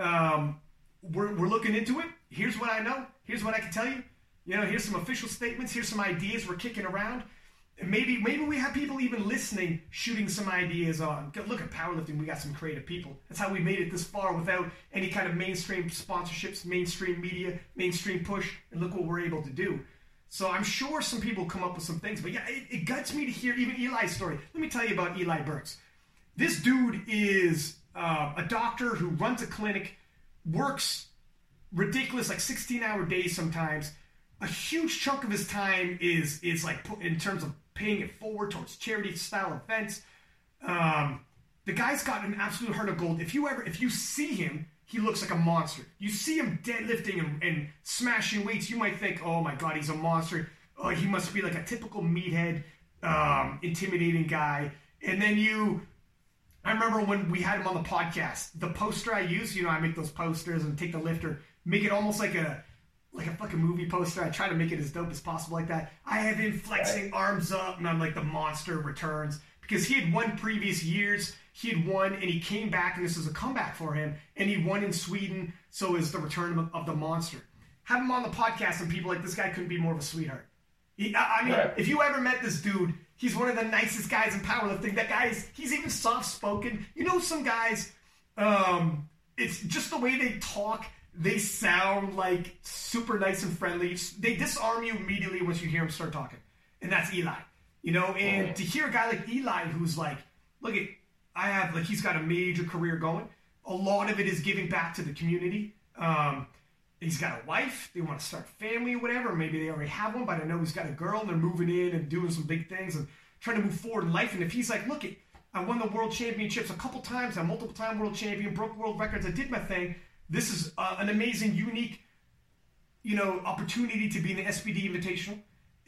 um, we're we're looking into it. Here's what I know. Here's what I can tell you. You know, here's some official statements. Here's some ideas we're kicking around." maybe maybe we have people even listening shooting some ideas on look at powerlifting we got some creative people that's how we made it this far without any kind of mainstream sponsorships mainstream media mainstream push and look what we're able to do so i'm sure some people come up with some things but yeah it, it guts me to hear even eli's story let me tell you about eli burks this dude is uh, a doctor who runs a clinic works ridiculous like 16 hour days sometimes a huge chunk of his time is is like in terms of paying it forward towards charity style events. Um, the guy's got an absolute heart of gold. If you ever, if you see him, he looks like a monster. You see him deadlifting and, and smashing weights, you might think, oh my god, he's a monster. Oh, he must be like a typical meathead, um, intimidating guy. And then you, I remember when we had him on the podcast, the poster I use, you know, I make those posters and take the lifter, make it almost like a like a fucking movie poster. I try to make it as dope as possible like that. I have him flexing arms up and I'm like the monster returns because he had won previous years. He had won and he came back and this is a comeback for him and he won in Sweden. So is the return of the monster. Have him on the podcast and people like this guy couldn't be more of a sweetheart. He, I mean, right. if you ever met this dude, he's one of the nicest guys in powerlifting. That guy is, he's even soft spoken. You know, some guys, um, it's just the way they talk they sound like super nice and friendly. They disarm you immediately once you hear them start talking, and that's Eli. You know, and to hear a guy like Eli who's like, look at, I have like he's got a major career going. A lot of it is giving back to the community. Um, he's got a wife. They want to start family or whatever. Maybe they already have one, but I know he's got a girl and they're moving in and doing some big things and trying to move forward in life. And if he's like, look, it, I won the world championships a couple times. I'm multiple time world champion, broke world records. I did my thing this is uh, an amazing, unique, you know, opportunity to be in the SBD Invitational.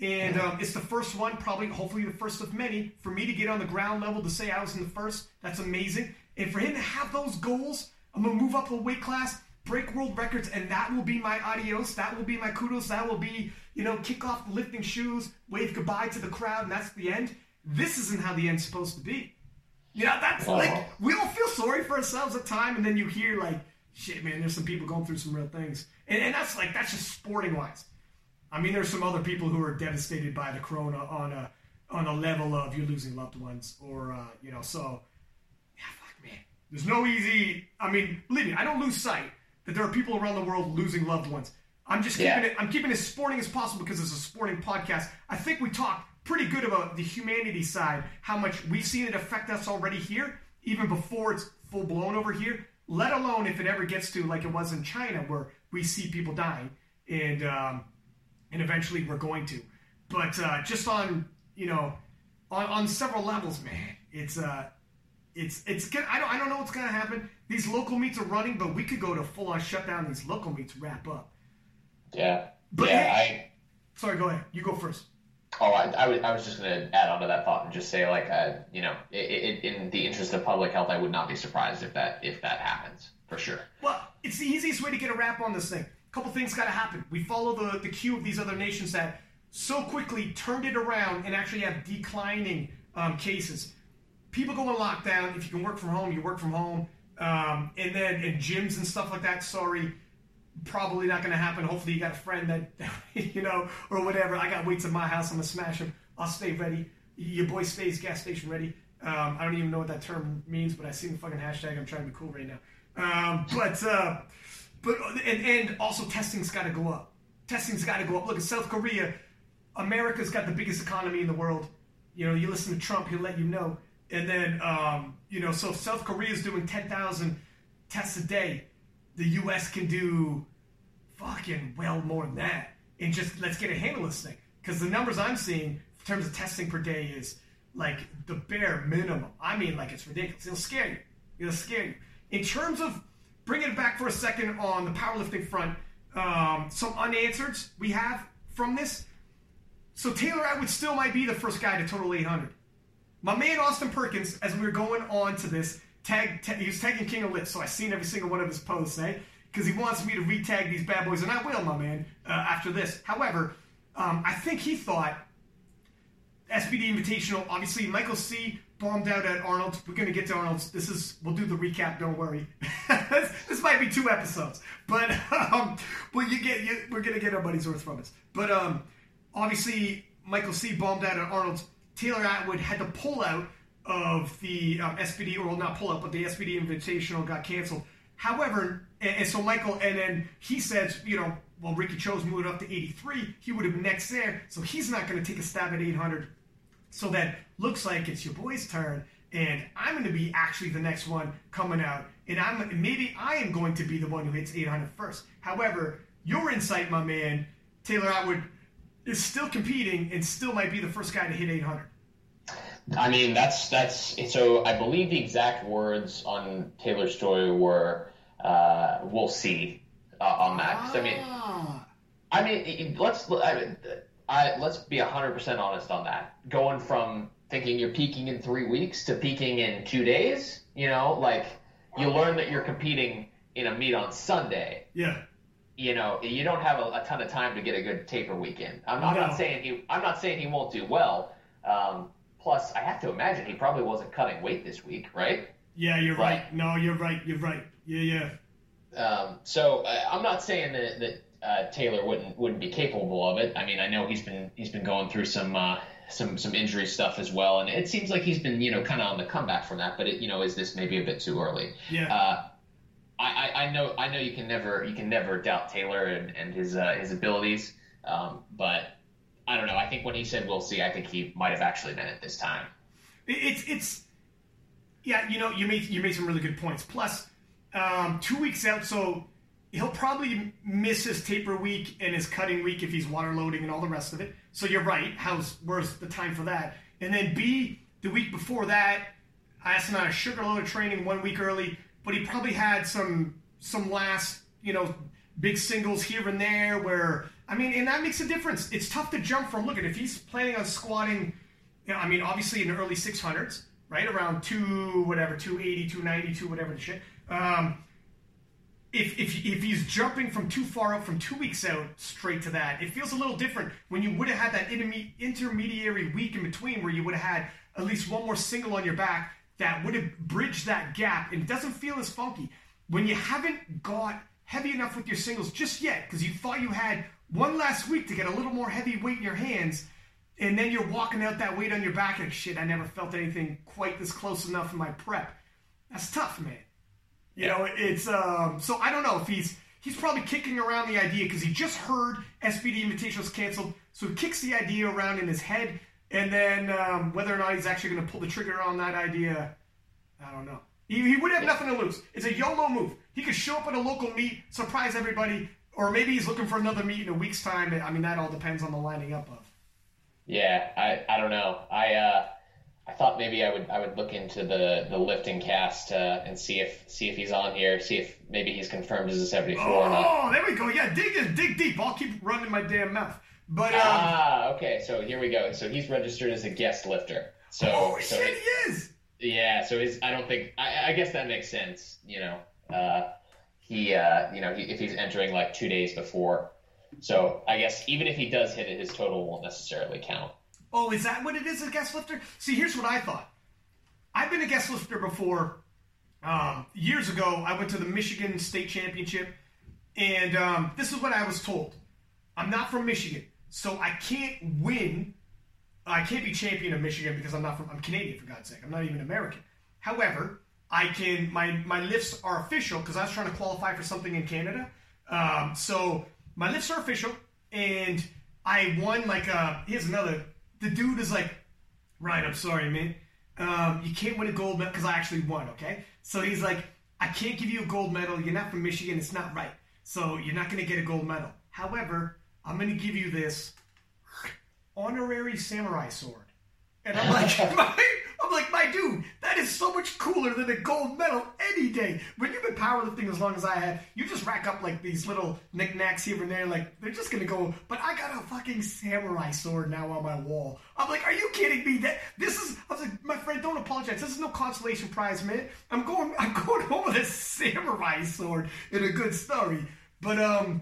And um, it's the first one, probably, hopefully, the first of many. For me to get on the ground level to say I was in the first, that's amazing. And for him to have those goals, I'm gonna move up a weight class, break world records, and that will be my adios. That will be my kudos. That will be, you know, kick off the lifting shoes, wave goodbye to the crowd, and that's the end. This isn't how the end's supposed to be. You know, that's like we all feel sorry for ourselves at time, and then you hear like shit, man, there's some people going through some real things. And, and that's like, that's just sporting wise. I mean, there's some other people who are devastated by the corona on a, on a level of you're losing loved ones or, uh, you know, so, yeah, fuck, man. There's no easy, I mean, believe me, I don't lose sight that there are people around the world losing loved ones. I'm just keeping yeah. it, I'm keeping it as sporting as possible because it's a sporting podcast. I think we talked pretty good about the humanity side, how much we've seen it affect us already here, even before it's full blown over here let alone if it ever gets to like it was in China where we see people dying and um, and eventually we're going to. But uh, just on you know on, on several levels, man, it's uh it's it's good. I don't I don't know what's gonna happen. These local meets are running, but we could go to full on shutdown. These local meets wrap up. Yeah. But yeah, hey, I, sorry, go ahead. You go first. Oh, I, I, was, I was just going to add on to that thought and just say, like, uh, you know, it, it, in the interest of public health, I would not be surprised if that if that happens for sure. Well, it's the easiest way to get a wrap on this thing. A couple things got to happen. We follow the the cue of these other nations that so quickly turned it around and actually have declining um, cases. People go on lockdown. If you can work from home, you work from home. Um, and then in gyms and stuff like that. Sorry, probably not going to happen. Hopefully, you got a friend that, you know, or whatever. I got weights in my house. I'm to smash them. I'll stay ready. Your boy stays gas station ready. Um, I don't even know what that term means, but I see the fucking hashtag. I'm trying to be cool right now. Um, but, uh, but, and, and also testing's got to go up. Testing's got to go up. Look at South Korea. America's got the biggest economy in the world. You know, you listen to Trump, he'll let you know. And then, um, you know, so if South Korea is doing 10,000 tests a day, the U.S. can do fucking well more than that. And just let's get a handle this thing. Because the numbers I'm seeing in terms of testing per day is like the bare minimum. I mean, like it's ridiculous. It'll scare you. It'll scare you. In terms of bringing it back for a second on the powerlifting front, um, some unanswered we have from this. So Taylor Atwood still might be the first guy to total 800. My man Austin Perkins, as we were going on to this, tag, tag he was tagging King of Lit, so I seen every single one of his posts, eh? Because he wants me to retag these bad boys, and I will, my man, uh, after this. However, um, I think he thought SBD Invitational. Obviously, Michael C bombed out at Arnold. We're gonna get to Arnold's. This is we'll do the recap. Don't worry. this, this, might be two episodes, but um, but you get you, we're gonna get our money's worth from it. But um, obviously, Michael C bombed out at Arnold's. Taylor Atwood had to pull out of the um, SBD, or well, not pull out, but the SBD Invitational got canceled. However, and, and, so Michael, and then he says, you know, well, Ricky Cho's moved up to 83. He would have been next there, so he's not going to take a stab at 800. So that looks like it's your boy's turn, and I'm going to be actually the next one coming out, and I'm maybe I am going to be the one who hits 800 first. However, your insight, my man, Taylor Atwood, is still competing and still might be the first guy to hit 800. I mean, that's that's so. I believe the exact words on Taylor's story were, uh, "We'll see." Uh, on that, ah. I mean. I mean, let's I, I, let's be hundred percent honest on that. Going from thinking you're peaking in three weeks to peaking in two days, you know, like you learn that you're competing in a meet on Sunday. Yeah. You know, you don't have a, a ton of time to get a good taper weekend. I'm, I'm not saying he. I'm not saying he won't do well. Um, plus, I have to imagine he probably wasn't cutting weight this week, right? Yeah, you're right. right. No, you're right. You're right. Yeah, yeah. Um, so uh, I'm not saying that, that uh, Taylor wouldn't wouldn't be capable of it. I mean, I know he's been he's been going through some uh, some some injury stuff as well, and it seems like he's been you know kind of on the comeback from that. But it, you know, is this maybe a bit too early? Yeah. I, I, know I know you can never you can never doubt Taylor and, and his uh, his abilities, um, but I don't know. I think when he said we'll see, I think he might have actually meant it this time. It's it's yeah, you know, you made you made some really good points. Plus, um, two weeks out, so he'll probably miss his taper week and his cutting week if he's water loading and all the rest of it. So you're right. How's where's the time for that? And then B, the week before that, I asked him out of sugar loaded training one week early, but he probably had some some last you know big singles here and there where I mean, and that makes a difference. It's tough to jump from. Look at if he's planning on squatting. You know, I mean, obviously in the early 600s, right around two whatever, 280, 290, two whatever the shit. Um, if, if, if he's jumping from too far out from two weeks out straight to that, it feels a little different when you would have had that intermediary week in between where you would have had at least one more single on your back that would have bridged that gap and it doesn't feel as funky. When you haven't got heavy enough with your singles just yet because you thought you had one last week to get a little more heavy weight in your hands and then you're walking out that weight on your back and shit, I never felt anything quite this close enough in my prep. That's tough, man. You know, it's um. So I don't know if he's he's probably kicking around the idea because he just heard SPD Invitational's canceled, so he kicks the idea around in his head, and then um, whether or not he's actually going to pull the trigger on that idea, I don't know. He, he would have nothing to lose. It's a YOLO move. He could show up at a local meet, surprise everybody, or maybe he's looking for another meet in a week's time. I mean, that all depends on the lining up of. Yeah, I, I don't know. I uh, I thought maybe I would I would look into the the LiftingCast uh, and see if see if he's on here, see if maybe he's confirmed as a 74 oh, or not. Oh, there we go. Yeah, dig dig deep. I'll keep running my damn mouth. But um, ah, okay. So here we go. So he's registered as a guest lifter. So oh so shit, he is. Yeah. So he's. I don't think. I, I guess that makes sense. You know. Uh, he. Uh, you know. He, if he's entering like two days before. So I guess even if he does hit it, his total won't necessarily count. Oh, is that what it is, a guest lifter? See, here's what I thought. I've been a guest lifter before. Um, years ago, I went to the Michigan State Championship, and um, this is what I was told. I'm not from Michigan, so I can't win. I can't be champion of Michigan because I'm not from. I'm Canadian, for God's sake. I'm not even American. However, I can. My my lifts are official because I was trying to qualify for something in Canada. Um, so my lifts are official, and I won like. Uh, here's another the dude is like, Ryan, I'm sorry, man. Um, you can't win a gold medal because I actually won, okay? So he's like, I can't give you a gold medal. You're not from Michigan. It's not right. So you're not going to get a gold medal. However, I'm going to give you this honorary samurai sword. And I'm like, my, I'm like, my dude, that is so much cooler than a gold medal any day. When you've been powerlifting as long as I have, you just rack up like these little knickknacks here and there. Like they're just gonna go. But I got a fucking samurai sword now on my wall. I'm like, are you kidding me? That this is. I was like, my friend, don't apologize. This is no consolation prize, man. I'm going. I'm going home with a samurai sword in a good story. But um,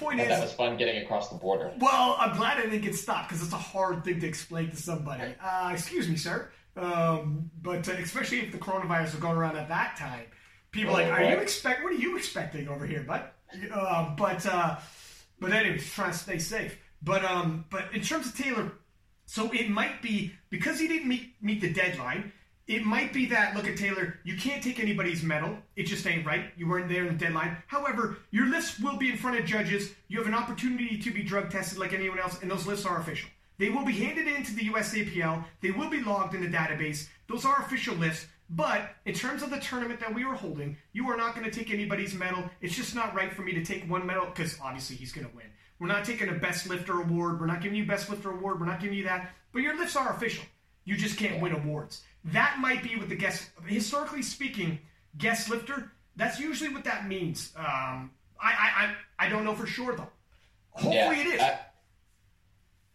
point is, that was fun getting across the border. well, I'm glad I didn't get stopped because it's a hard thing to explain to somebody. Uh, excuse me, sir. Um, but uh, especially if the coronavirus was going around at that time, people are like, are you expect? What are you expecting over here, bud? Uh, but uh, but anyway, trying to stay safe. But um, but in terms of Taylor, so it might be because he didn't meet meet the deadline. It might be that look at Taylor, you can't take anybody's medal. It just ain't right. You weren't there in the deadline. However, your list will be in front of judges. You have an opportunity to be drug tested like anyone else, and those lists are official. They will be handed in to the USAPL. They will be logged in the database. Those are official lists. But in terms of the tournament that we are holding, you are not going to take anybody's medal. It's just not right for me to take one medal because obviously he's going to win. We're not taking a best lifter award. We're not giving you best lifter award. We're not giving you that. But your lifts are official. You just can't win awards. That might be what the guest, historically speaking, guest lifter. That's usually what that means. Um, I, I, I, I don't know for sure though. Hopefully Yeah, it is. I,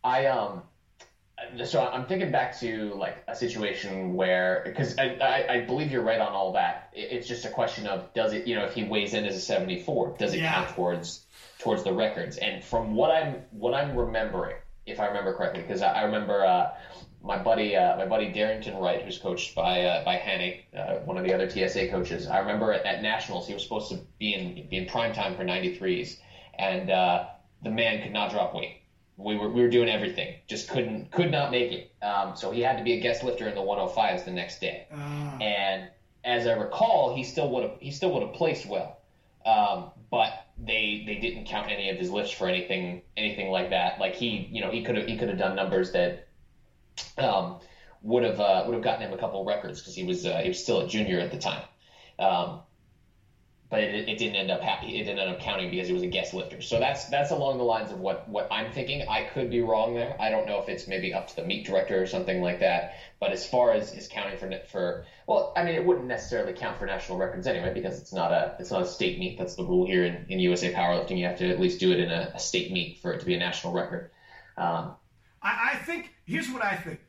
I um, so I'm thinking back to like a situation where because I, I, I believe you're right on all that. It's just a question of does it you know if he weighs in as a 74, does it Yeah. count towards towards the records? And from what I'm what I'm remembering, if I remember correctly, because I, I remember uh, my buddy uh, my buddy Darrington Wright, who's coached by uh, by Hanny, uh, one of the other TSA coaches. I remember at, at nationals he was supposed to be in be in prime time for 93s, and uh, the man could not drop weight. We were we were doing everything, just couldn't could not make it. Um, so he had to be a guest lifter in the 105s the next day. Ah. And as I recall, he still would have he still would have placed well, um, but they they didn't count any of his lifts for anything anything like that. Like he you know he could have he could have done numbers that um, would have uh, would have gotten him a couple records because he was uh, he was still a junior at the time. Um, but it, it didn't end up happy. It didn't end up counting because he was a guest lifter. So that's that's along the lines of what what I'm thinking. I could be wrong there. I don't know if it's maybe up to the meet director or something like that. But as far as is counting for for well, I mean, it wouldn't necessarily count for national records anyway because it's not a it's not a state meet. That's the rule here in, in USA powerlifting. You have to at least do it in a, a state meet for it to be a national record. Um, I, I think here's what I think.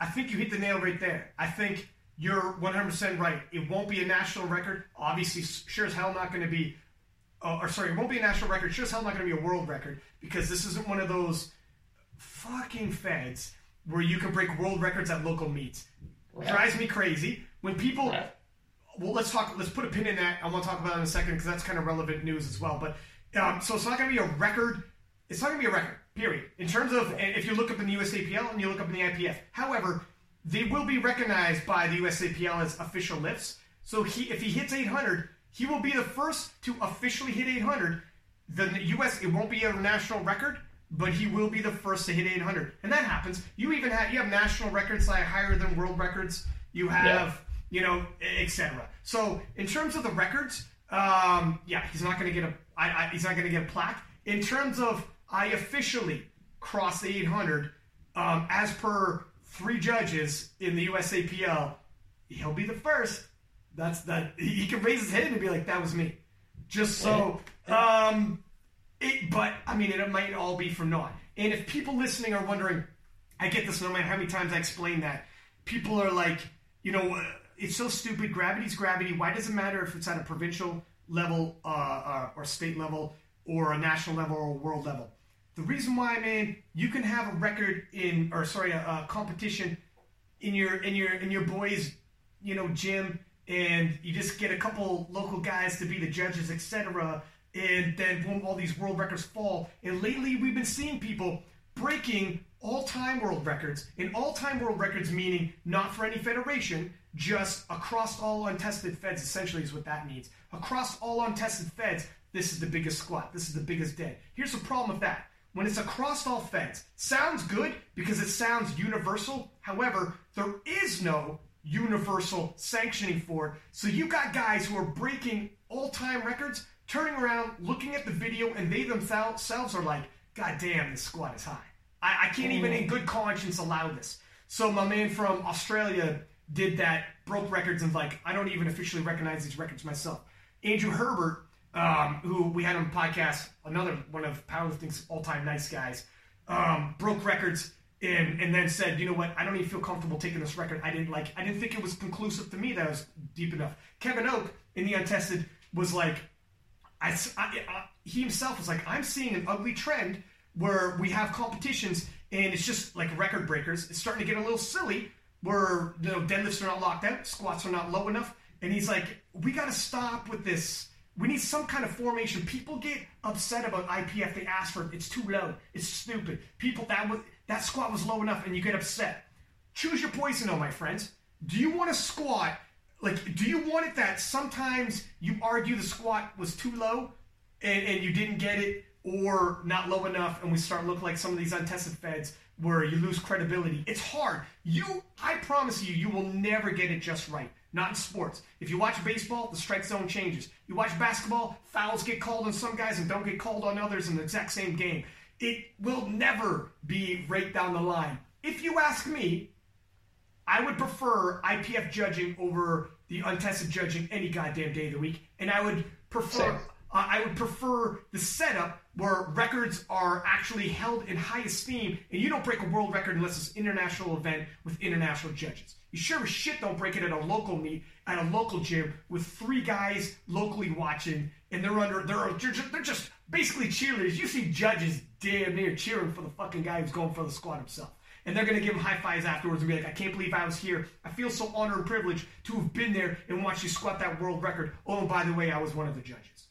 I think you hit the nail right there. I think you're 100% right. It won't be a national record. Obviously, sure as hell not going to be, uh, or sorry, it won't be a national record. Sure as hell not going to be a world record because this isn't one of those fucking feds where you can break world records at local meets. Drives me crazy when people. Right. Well, let's talk. Let's put a pin in that. I want to talk about it in a second because that's kind of relevant news as well. But um, so it's not going to be a record. It's not going to be a record. Period. In terms of, if you look up in the USAPL and you look up in the IPF, however, they will be recognized by the USAPL as official lifts. So he, if he hits 800, he will be the first to officially hit 800. The US, it won't be a national record, but he will be the first to hit 800, and that happens. You even have you have national records are higher than world records. You have you know etc. So in terms of the records, um, yeah, he's not going to get a I, I, he's not going to get a plaque. In terms of I officially crossed the 800, um, as per three judges in the USAPL, he'll be the first. That's that he can raise his hand and be like, "That was me." Just so, um, it, but I mean, it might all be for naught. And if people listening are wondering, I get this no matter how many times I explain that. People are like, you know, uh, it's so stupid. Gravity's gravity. Why does it matter if it's at a provincial level uh, uh, or state level or a national level or a world level? The reason why, man, you can have a record in, or sorry, a, a competition in your in your in your boys, you know, gym, and you just get a couple local guys to be the judges, etc. And then boom, all these world records fall. And lately, we've been seeing people breaking all-time world records. And all-time world records meaning not for any federation, just across all untested feds. Essentially, is what that means. Across all untested feds, this is the biggest squat. This is the biggest day. Here's the problem with that when it's across all feds, sounds good because it sounds universal. However, there is no universal sanctioning for it. So you've got guys who are breaking all-time records, turning around, looking at the video, and they themselves are like, "God damn, this squat is high. I, I can't even, oh. in good conscience, allow this." So my man from Australia did that, broke records, and like, I don't even officially recognize these records myself. Andrew Herbert, um, who we had on podcast, another one of powerlifting's all-time nice guys, um, broke records and and then said, you know what, I don't even feel comfortable taking this record. I didn't like, I didn't think it was conclusive to me that it was deep enough. Kevin Oak in the untested was like, I, I, I he himself was like, I'm seeing an ugly trend where we have competitions and it's just like record breakers. It's starting to get a little silly where you know deadlifts are not locked out, squats are not low enough, and he's like, we got to stop with this. We need some kind of formation. People get upset about IPF. They ask for it. It's too low. It's stupid. People that was that squat was low enough, and you get upset. Choose your poison, though, my friends. Do you want a squat? Like, do you want it that sometimes you argue the squat was too low and, and you didn't get it, or not low enough, and we start looking like some of these untested feds where you lose credibility. It's hard. You, I promise you, you will never get it just right. Not in sports. If you watch baseball, the strike zone changes. You watch basketball, fouls get called on some guys and don't get called on others in the exact same game. It will never be right down the line. If you ask me, I would prefer IPF judging over the untested judging any goddamn day of the week, and I would prefer uh, I would prefer the setup where records are actually held in high esteem, and you don't break a world record unless it's an international event with international judges. You sure as shit don't break it at a local meet at a local gym with three guys locally watching, and they're under they're they're just, they're just basically cheerleaders. You see judges damn near cheering for the fucking guy who's going for the squat himself. And they're going to give him high fives afterwards and be like, I can't believe I was here. I feel so honored and privileged to have been there and watched you squat that world record. Oh, and by the way, I was one of the judges.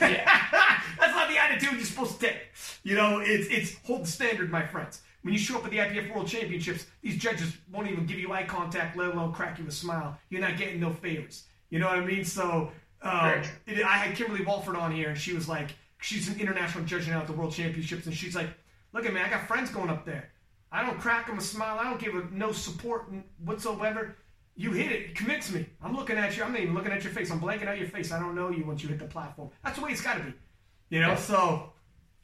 Yeah. That's not the attitude you're supposed to take. You know, it's it's hold the standard, my friends. When you show up at the IPF World Championships, these judges won't even give you eye contact, let alone crack you a smile. You're not getting no favors. You know what I mean? So um, it, I had Kimberly Walford on here, and she was like, she's an international judge now at the World Championships, and she's like, look at me, I got friends going up there. I don't crack them a smile. I don't give them no support whatsoever. You hit it. Commit to me. I'm looking at you. I'm not even looking at your face. I'm blanking out your face. I don't know you once you hit the platform. That's the way it's got to be. You know? Yeah. So,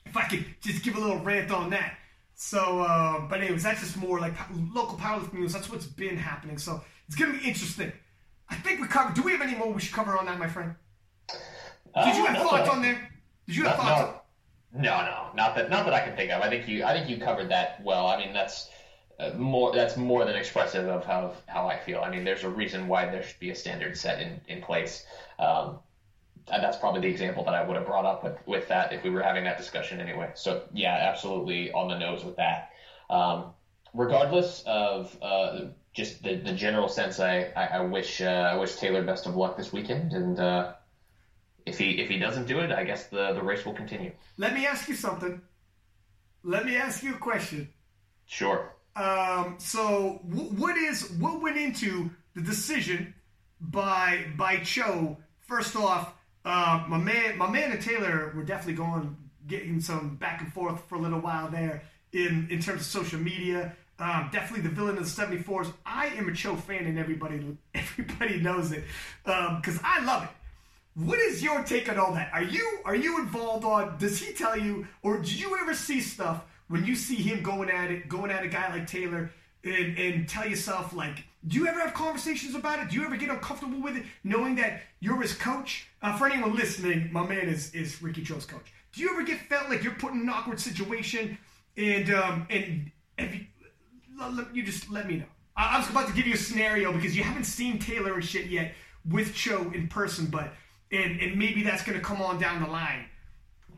if I could just give a little rant on that. So, uh, but anyways, that's just more like local powerlifting news. That's what's been happening. So, it's going to be interesting. I think we covered. Do we have any more we should cover on that, my friend? Did you have uh, thoughts on there? Did you have no, thoughts? No, no, no, not that, not that I can think of. I think you, I think you covered that well. I mean, that's uh, more that's more than expressive of how how I feel. I mean, there's a reason why there should be a standard set in in place. Um, and that's probably the example that I would have brought up with with that if we were having that discussion anyway. So yeah, absolutely on the nose with that. Um, regardless of uh, just the, the general sense, I I, I wish uh, I wish Taylor best of luck this weekend, and uh, if he if he doesn't do it, I guess the the race will continue. Let me ask you something. Let me ask you a question. Sure. Um, so what is what went into the decision by by Cho? First off, uh, my man, my man and Taylor were definitely going getting some back and forth for a little while there in in terms of social media. Um, definitely the villain of the 74s. I am a Cho fan, and everybody everybody knows it Um because um, I love it. What is your take on all that? Are you are you involved on? Does he tell you, or did you ever see stuff when you see him going at it, going at a guy like Taylor, and, and tell yourself like, do you ever have conversations about it? Do you ever get uncomfortable with it, knowing that you're his coach? Uh, for anyone listening, my man is is Ricky Cho's coach. Do you ever get felt like you're put in an awkward situation, and um and if you, you just let me know. I, I was about to give you a scenario because you haven't seen Taylor and shit yet with Cho in person, but and and maybe that's going to come on down the line.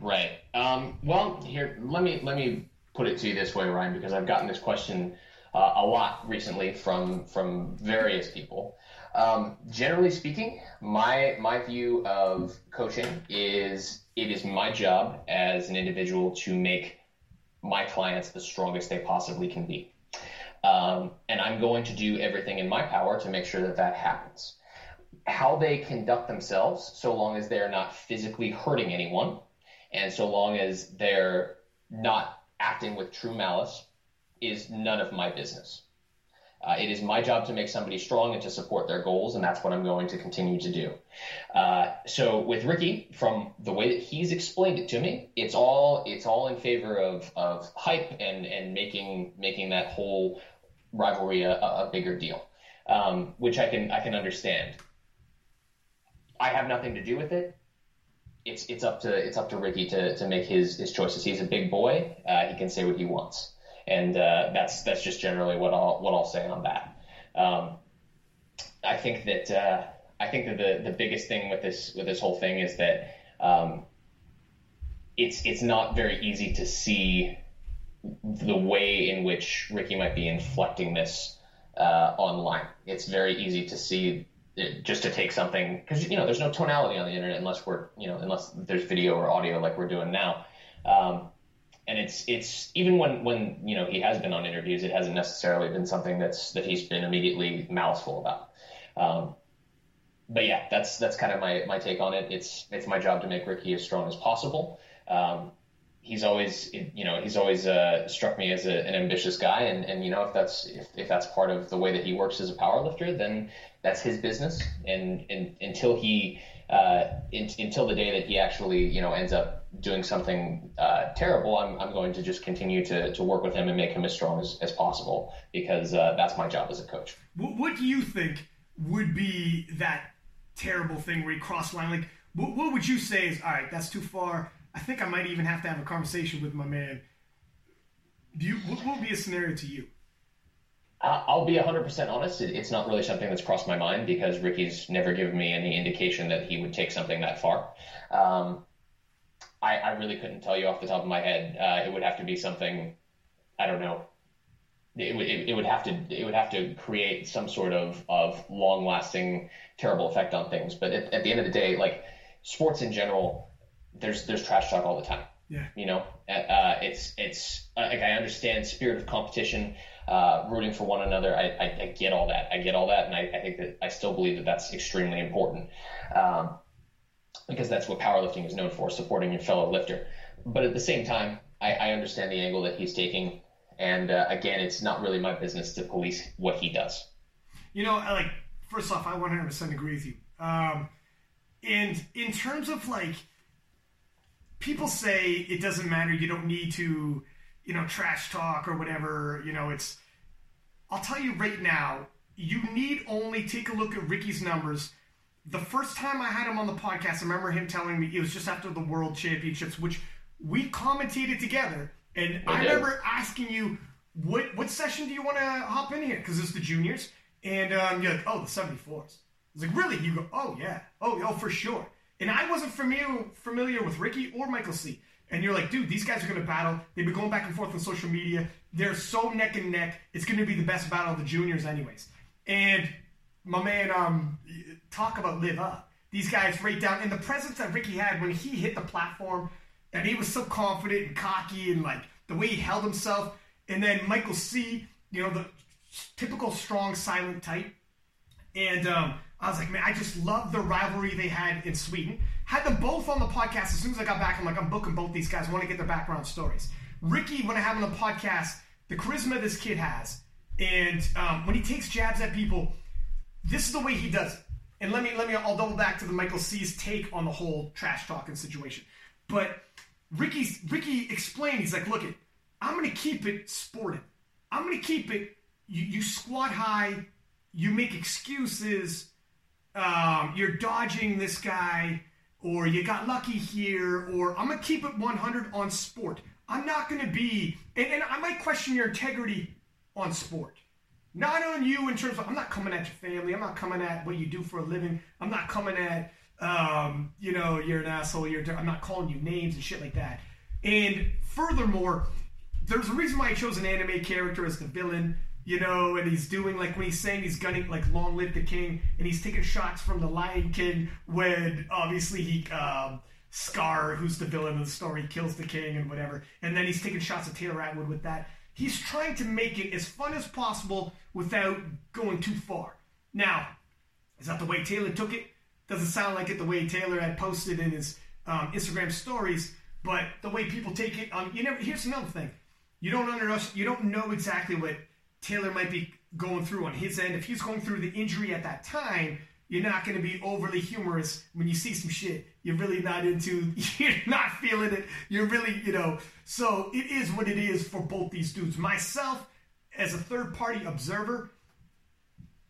Right. Um, well, here let me let me put it to you this way, Ryan, because I've gotten this question uh, a lot recently from from various people. Um, generally speaking, my my view of coaching is it is my job as an individual to make my clients the strongest they possibly can be, um, and I'm going to do everything in my power to make sure that that happens. How they conduct themselves, so long as they're not physically hurting anyone, and so long as they're not acting with true malice is none of my business. Uh, it is my job to make somebody strong and to support their goals, and that's what I'm going to continue to do. Uh, so with Ricky, from the way that he's explained it to me, it's all it's all in favor of, of hype and and making making that whole rivalry a, a bigger deal, um, which I can I can understand. I have nothing to do with it. It's it's up to it's up to Ricky to, to make his, his choices. He's a big boy. Uh, he can say what he wants, and uh, that's that's just generally what I'll what I'll say on that. Um, I think that uh, I think that the, the biggest thing with this with this whole thing is that um, it's it's not very easy to see the way in which Ricky might be inflecting this uh, online. It's very easy to see just to take something because you know there's no tonality on the internet unless we're you know unless there's video or audio like we're doing now. Um, and it's it's even when when you know he has been on interviews, it hasn't necessarily been something that's that he's been immediately mouthful about. Um, but yeah, that's that's kind of my, my take on it. It's it's my job to make Ricky as strong as possible. Um, he's always you know he's always uh, struck me as a, an ambitious guy, and, and you know if that's if, if that's part of the way that he works as a powerlifter, then that's his business. And, and until he uh, in, until the day that he actually you know ends up doing something uh, terrible, I'm, I'm going to just continue to, to work with him and make him as strong as, as possible because uh, that's my job as a coach. What, what do you think would be that terrible thing where he cross the line? Like, what, what would you say is, all right, that's too far. I think I might even have to have a conversation with my man. Do you, what would be a scenario to you? I'll be 100% honest. It's not really something that's crossed my mind because Ricky's never given me any indication that he would take something that far. Um, I, I, really couldn't tell you off the top of my head. Uh, it would have to be something, I don't know, it would it, it, would have to it would have to create some sort of of long lasting terrible effect on things. But at, at, the end of the day, like sports in general, there's there's trash talk all the time. Yeah. You know, uh, it's it's uh, like I understand spirit of competition, uh, rooting for one another. I, I, I, get all that. I get all that, and I, I, think that I still believe that that's extremely important um, because that's what powerlifting is known for: supporting your fellow lifter. But at the same time, I, I understand the angle that he's taking and uh, again, it's not really my business to police what he does. You know, like first off, I 100% agree with you. Um, and in terms of like, people say it doesn't matter. You don't need to, you know, trash talk or whatever. You know, it's. I'll tell you right now, you need only take a look at Ricky's numbers. The first time I had him on the podcast, I remember him telling me it was just after the World Championships, which we commentated together and I remember asking you, what what session do you want to hop in here? Because it's the juniors. And um, you're like, oh, the 74s. I was like, really? You go, oh, yeah. Oh, oh, for sure. And I wasn't familiar familiar with Ricky or Michael C. And you're like, dude, these guys are going to battle. They've been going back and forth on social media. They're so neck and neck. It's going to be the best battle of the juniors, anyways. And my man, um, talk about live up. These guys right down. And the presence that Ricky had when he hit the platform – and he was so confident and cocky and like the way he held himself. And then Michael C, you know, the typical strong, silent type. And um, I was like, man, I just love the rivalry they had in Sweden. Had them both on the podcast. As soon as I got back, I'm like, I'm booking both these guys. I want to get their background stories. Ricky, when I have him on the podcast, the charisma this kid has, and um, when he takes jabs at people, this is the way he does it. And let me let me I'll double back to the Michael C's take on the whole trash talking situation. But Ricky's Ricky explained. He's like, look, it, I'm gonna keep it sporting. I'm gonna keep it. You, you squat high. You make excuses. Um, you're dodging this guy, or you got lucky here, or I'm gonna keep it 100 on sport. I'm not gonna be, and, and I might question your integrity on sport. Not on you in terms of I'm not coming at your family. I'm not coming at what you do for a living. I'm not coming at um, you know, you're an asshole. You're I'm not calling you names and shit like that. And furthermore, there's a reason why I chose an anime character as the villain. You know, and he's doing like when he's saying he's gunning like "Long Live the King," and he's taking shots from the Lion King when obviously he um, Scar, who's the villain of the story, kills the king and whatever, and then he's taking shots at Taylor Atwood with that. He's trying to make it as fun as possible without going too far. Now, is that the way Taylor took it? Doesn't sound like it the way Taylor had posted in his um, Instagram stories, but the way people take it. Um, you never. Here's another thing: you don't under you don't know exactly what Taylor might be going through on his end. If he's going through the injury at that time, you're not going to be overly humorous when you see some shit you're really not into. You're not feeling it. You're really, you know. So it is what it is for both these dudes. Myself, as a third party observer,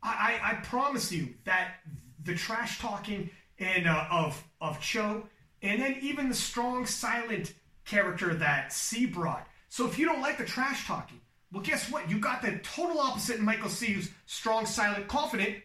I, I, I promise you that the trash talking and uh, of of Cho, and then even the strong, silent character that C brought. So if you don't like the trash talking, well, guess what? You got the total opposite in Michael C, who's strong, silent, confident.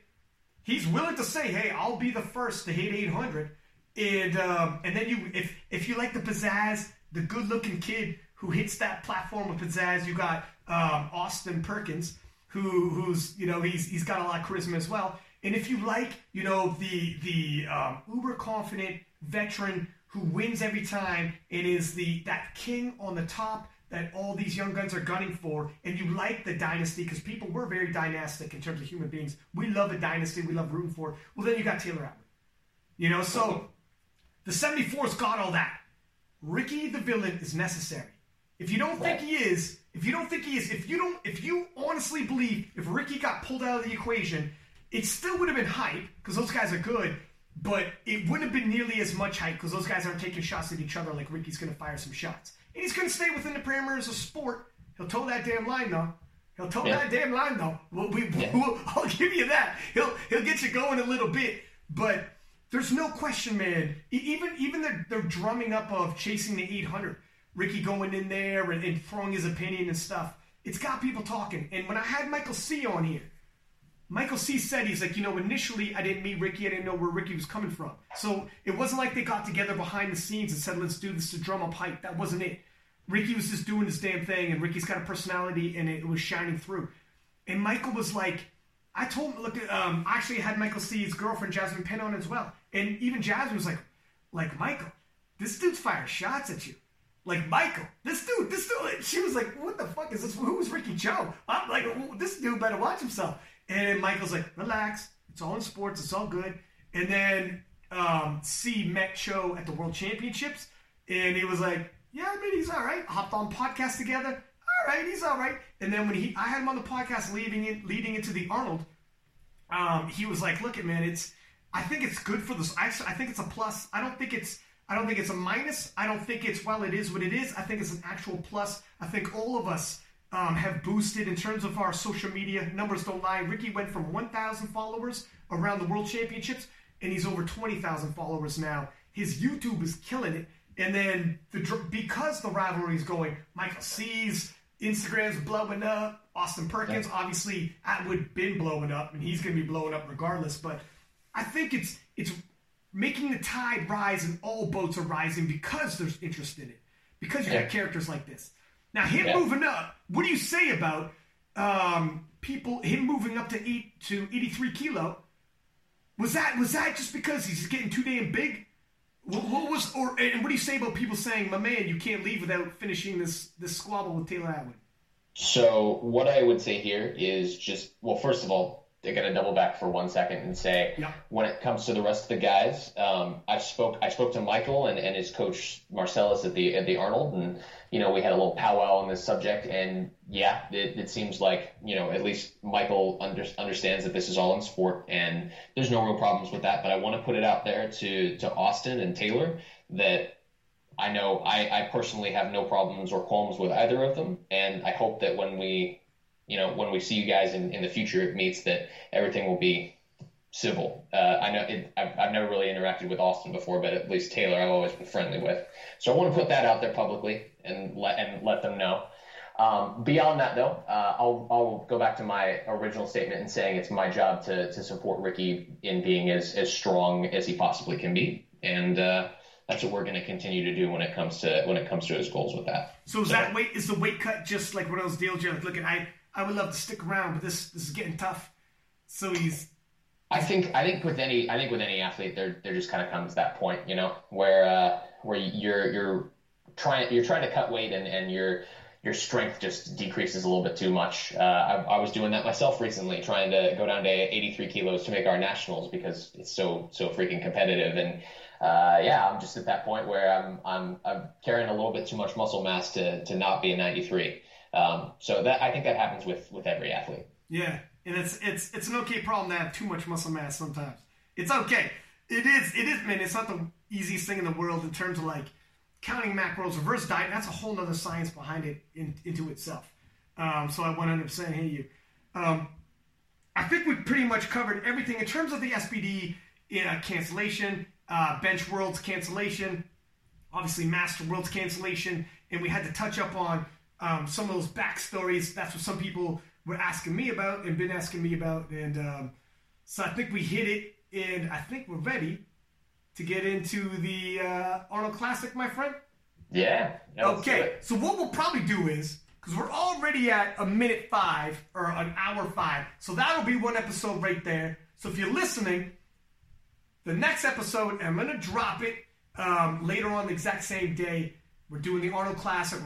He's willing to say, "Hey, I'll be the first to hit 800," and um, and then you, if if you like the pizzazz, the good-looking kid who hits that platform with pizzazz, you got um, Austin Perkins, who who's you know he's he's got a lot of charisma as well. And if you like, you know, the the um, uber confident veteran who wins every time and is the that king on the top that all these young guns are gunning for, and you like the dynasty because people were very dynastic in terms of human beings. We love the dynasty, we love rooting for. Well, then you got Taylor Atwood. You know, so the 74's got all that. Ricky the villain is necessary. If you don't think he is, if you don't think he is, if you don't, if you honestly believe if Ricky got pulled out of the equation, it still would have been hype because those guys are good, but it wouldn't have been nearly as much hype because those guys aren't taking shots at each other like Ricky's going to fire some shots. And he's going to stay within the parameters of sport. He'll toe that damn line though. He'll toe yeah. that damn line though. We'll, we, yeah. we'll, I'll give you that. He'll he'll get you going a little bit, but there's no question, man. Even even they're, they're drumming up of chasing the 800. Ricky going in there and, and throwing his opinion and stuff. It's got people talking. And when I had Michael C on here, Michael C said he's like, you know, initially I didn't meet Ricky, I didn't know where Ricky was coming from. So it wasn't like they got together behind the scenes and said, let's do this to drum up hype. That wasn't it. Ricky was just doing his damn thing, and Ricky's got a personality, and it was shining through. And Michael was like, I told him, look, um, I actually had Michael C's girlfriend Jasmine Penn on as well, and even Jasmine was like, like Michael, this dude's firing shots at you. Like Michael, this dude, this dude. She was like, "What the fuck is this? Who's Ricky Joe?" I'm like, "This dude better watch himself." And Michael's like, "Relax, it's all in sports, it's all good." And then um, C met Cho at the World Championships, and he was like, yeah, I mean, he's all right. Hopped on podcast together. All right, he's all right. And then when he, I had him on the podcast leading in, leading into the Arnold. Um, he was like, "Look, at man, it's. I think it's good for this. I, I think it's a plus. I don't think it's. I don't think it's a minus. I don't think it's well. It is what it is. I think it's an actual plus. I think all of us um, have boosted in terms of our social media numbers. Don't lie. Ricky went from 1,000 followers around the World Championships, and he's over 20,000 followers now. His YouTube is killing it. And then the because the rivalry is going, Michael C's Instagram's blowing up. Austin Perkins, yeah. obviously, Atwood been blowing up, and he's going to be blowing up regardless. But I think it's it's making the tide rise, and all boats are rising because there's interest in it, because you yeah. got characters like this. Now him yeah. moving up, what do you say about um, people? Him moving up to eight to eighty three kilo. Was that was that just because he's getting too damn big? What, what, was or and what do you say about people saying, "My man, you can't leave without finishing this this squabble with Taylor Atwood"? So what I would say here is just well, first of all, I going to double back for one second and say, yeah. when it comes to the rest of the guys, um, I spoke I spoke to Michael and, and his coach Marcellus at the at the Arnold, and you know we had a little powwow on this subject, and yeah, it, it seems like you know at least Michael under, understands that this is all in sport, and there's no real problems with that. But I want to put it out there to to Austin and Taylor that I know I, I personally have no problems or qualms with either of them, and I hope that when we you know, when we see you guys in, in the future it meets, that everything will be civil. Uh, I know it, I've, I've never really interacted with Austin before, but at least Taylor I've always been friendly with. So I want to put that out there publicly and let and let them know. Um, beyond that, though, uh, I'll, I'll go back to my original statement and saying it's my job to, to support Ricky in being as, as strong as he possibly can be, and uh, that's what we're going to continue to do when it comes to when it comes to his goals with that. So is that weight is the weight cut just like one of those deals? You're like, look, I I would love to stick around, but this this is getting tough. So he's. I think I think with any I think with any athlete there there just kind of comes that point you know where uh, where you're you're trying you're trying to cut weight and, and your your strength just decreases a little bit too much. Uh, I, I, was doing that myself recently, trying to go down to 83 kilos to make our nationals because it's so so freaking competitive. And uh, yeah, I'm just at that point where I'm I'm I'm carrying a little bit too much muscle mass to to not be a 93. Um, so that I think that happens with with every athlete. Yeah, and it's it's it's an okay problem to have too much muscle mass sometimes. It's okay. It is it is man. It's not the easiest thing in the world in terms of like counting macros, reverse diet. That's a whole other science behind it in, into itself. Um, so I 100% hear you. Um, I think we pretty much covered everything in terms of the SBD. cancellation, uh, Bench World's cancellation, obviously Master World's cancellation, and we had to touch up on um, some of those backstories. That's what some people were asking me about and been asking me about, and um, so I think we hit it, and I think we're ready to get into the uh, Arnold Classic, my friend. Yeah. Okay, so what we'll probably do is because we're already at a minute five or an hour five, so that'll be one episode right there. So if you're listening, the next episode, I'm gonna drop it um, later on the exact same day. We're doing the Arnold Classic.